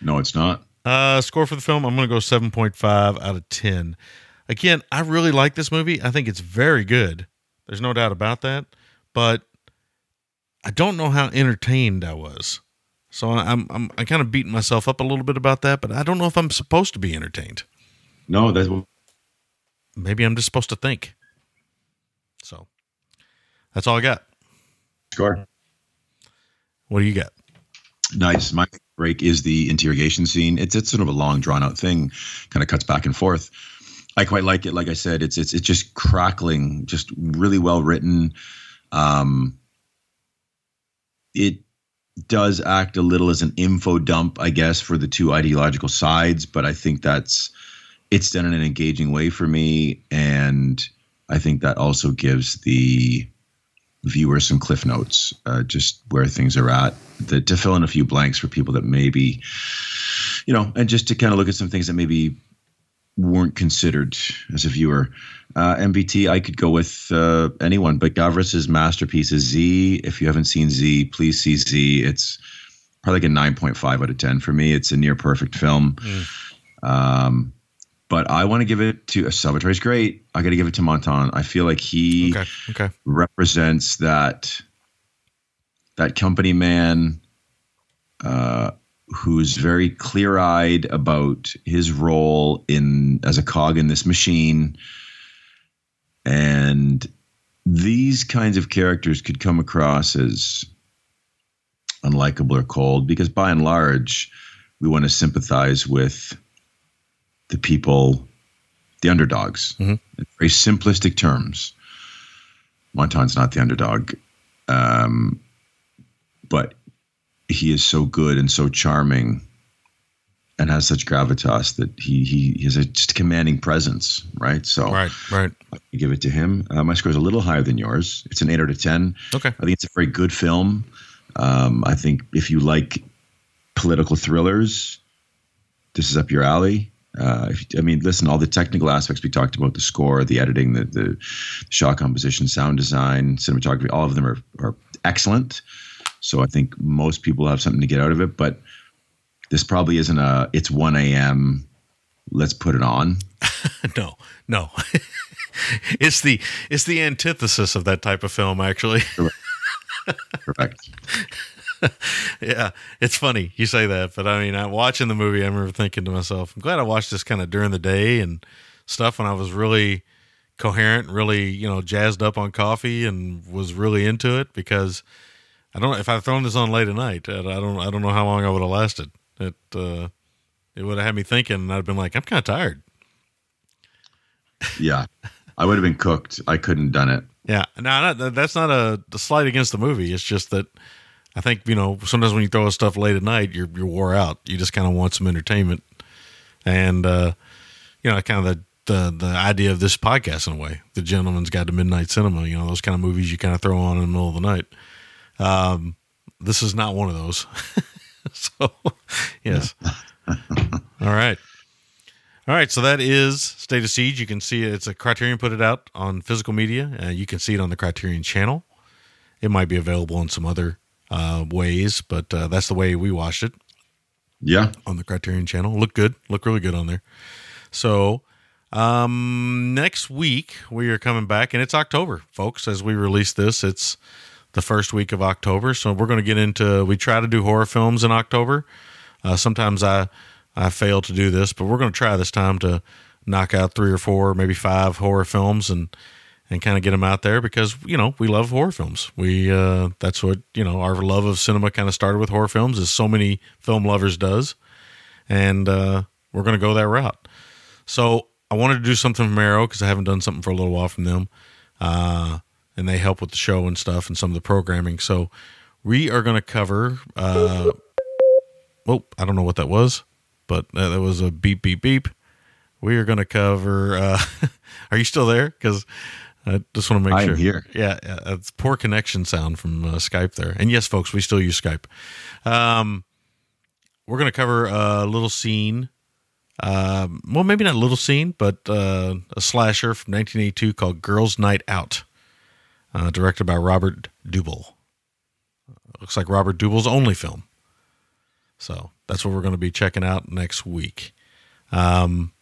No, it's not. Uh, score for the film, I'm going to go 7.5 out of 10. Again, I really like this movie. I think it's very good. There's no doubt about that. But I don't know how entertained I was. So I'm I'm I kind of beating myself up a little bit about that, but I don't know if I'm supposed to be entertained. No, that's Maybe I'm just supposed to think. So that's all I got. score. What do you got? Nice. My break is the interrogation scene. It's it's sort of a long, drawn out thing, kind of cuts back and forth. I quite like it. Like I said, it's it's it's just crackling, just really well written. Um, it does act a little as an info dump, I guess, for the two ideological sides, but I think that's it's done in an engaging way for me, and I think that also gives the viewer some cliff notes, uh, just where things are at, the, to fill in a few blanks for people that maybe, you know, and just to kind of look at some things that maybe weren't considered as a viewer. Uh, MVT, I could go with uh, anyone, but Gavras's masterpiece is Z. If you haven't seen Z, please see Z. It's probably like a 9.5 out of 10 for me. It's a near perfect film. Um, but I want to give it to uh, Salvatori's great. I got to give it to Montand. I feel like he Okay. Okay. represents that that company man uh, who's very clear-eyed about his role in as a cog in this machine. And these kinds of characters could come across as unlikable or cold because by and large we want to sympathize with the people the underdogs. In very simplistic terms Montand's not the underdog, um, but he is so good and so charming, and has such gravitas that he he has a just commanding presence, right? So Right. Right. I give it to him. Uh, my score is a little higher than yours. It's an eight out of ten. Okay. I think it's a very good film. Um, I think if you like political thrillers, this is up your alley. Uh, if, I mean, listen, all the technical aspects we talked about, the score, the editing, the, the shot composition, sound design, cinematography, all of them are, are excellent. So I think most people have something to get out of it, but this probably isn't a, it's 1 a.m. Let's put it on. no, no. it's the it's the antithesis of that type of film, actually. Correct. yeah, it's funny you say that, but I mean, I watching the movie, I remember thinking to myself, I'm glad I watched this kind of during the day and stuff when I was really coherent, really you know jazzed up on coffee and was really into it because I don't if I'd thrown this on late at night, I don't I don't know how long I would have lasted. It uh, it would have had me thinking, and I'd been like, I'm kind of tired. Yeah. I would have been cooked. I couldn't done it. Yeah, no, that's not a, a slight against the movie. It's just that I think you know sometimes when you throw stuff late at night, you're you're wore out. You just kind of want some entertainment, and uh, you know, kind of the, the the idea of this podcast in a way, the Gentleman's Guide to Midnight Cinema. You know, those kind of movies you kind of throw on in the middle of the night. Um, this is not one of those. so, yes. All right. All right, so that is State of Siege. You can see it. It's a Criterion put it out on physical media. Uh, you can see it on the Criterion channel. It might be available in some other uh, ways, but uh, that's the way we watched it Yeah. on the Criterion channel. Look good. Look really good on there. So um, next week we are coming back, and it's October, folks. As we release this, it's the first week of October. So we're going to get into. We try to do horror films in October. Uh, sometimes I I fail to do this, but we're going to try this time to knock out three or four, maybe five horror films and and kind of get them out there because you know we love horror films. We uh, that's what you know our love of cinema kind of started with horror films, as so many film lovers does, and uh, we're going to go that route. So I wanted to do something from Arrow because I haven't done something for a little while from them, uh, and they help with the show and stuff and some of the programming. So we are going to cover. Uh, oh, I don't know what that was, but uh, that was a beep beep beep. We are going to cover. Uh, are you still there? Because I just want to make I am sure. here. Yeah, yeah, it's poor connection sound from uh, Skype there. And yes, folks, we still use Skype. Um, we're going to cover a little scene. Um, well, maybe not a little scene, but uh, a slasher from 1982 called Girls' Night Out, uh, directed by Robert Deubel. Looks like Robert Deubel's only film. So that's what we're going to be checking out next week. Um,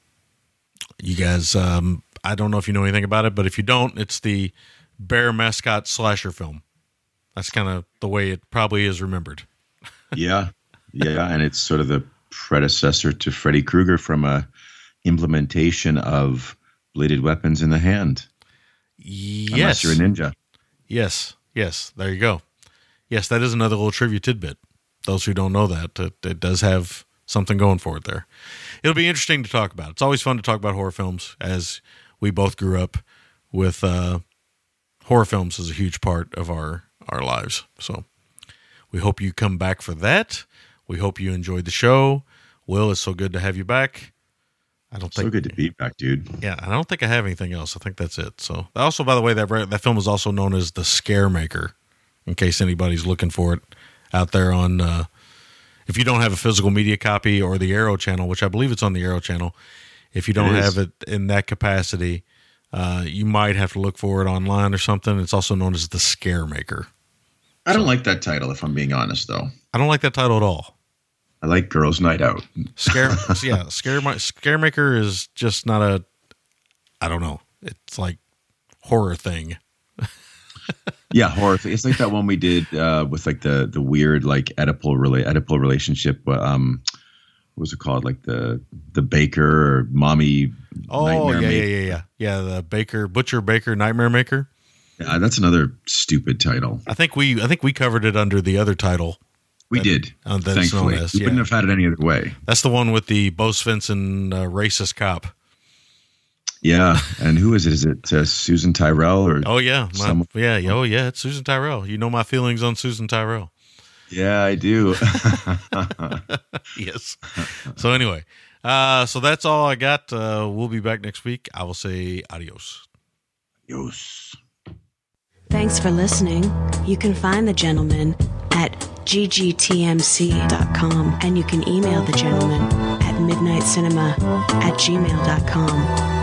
you guys, um, I don't know if you know anything about it, but if you don't, it's the bear mascot slasher film. That's kind of the way it probably is remembered. Yeah. Yeah. And it's sort of the predecessor to Freddy Krueger from a implementation of bladed weapons in the hand. Yes, Unless you're a ninja. Yes, yes, there you go. Yes, that is another little trivia tidbit. Those who don't know that, it, it does have something going for it there. It'll be interesting to talk about. It's always fun to talk about horror films, as we both grew up with uh, horror films as a huge part of our our lives. So we hope you come back for that. We hope you enjoyed the show. Will, it's so good to have you back. I don't think So good to be back, dude. yeah, I don't think I have anything else. I think that's it. So, also, by the way, that that film is also known as the Scare Maker, in case anybody's looking for it out there on. Uh, if you don't have a physical media copy or the Arrow channel, which I believe it's on the Arrow channel, if you don't It have it in that capacity, uh, you might have to look for it online or something. It's also known as the Scare Maker. I don't like that title, if I'm being honest, though. I don't like that title at all. I like Girls' Night Out. Scare, yeah, Scare Ma- Scare Maker is just not a. I don't know. It's like horror thing. Yeah, horror. thing. It's like that one we did uh, with like the the weird like Oedipal rela- Oedipal relationship. Um, what was it called? Like the the baker or mommy. Oh nightmare yeah, yeah, yeah, yeah, yeah. The Baker, Butcher, Baker, Nightmare Maker. Yeah, that's another stupid title. I think we, I think we covered it under the other title. We That- did. uh, that it's thankfully, as, we yeah. wouldn't have had it any other way. That's the one with the Bo Svenson uh, racist cop. Yeah, and who is it? Is it uh, Susan Tyrrell or? Oh yeah, my, yeah, oh yeah. It's Susan Tyrrell. You know my feelings on Susan Tyrrell. Yeah, I do. yes. So anyway, uh, so that's all I got. Uh, we'll be back next week. I will say adios. Yos. Thanks for listening. You can find the gentleman at ggtmc.com and you can email the gentleman at midnightcinema at gmail.com.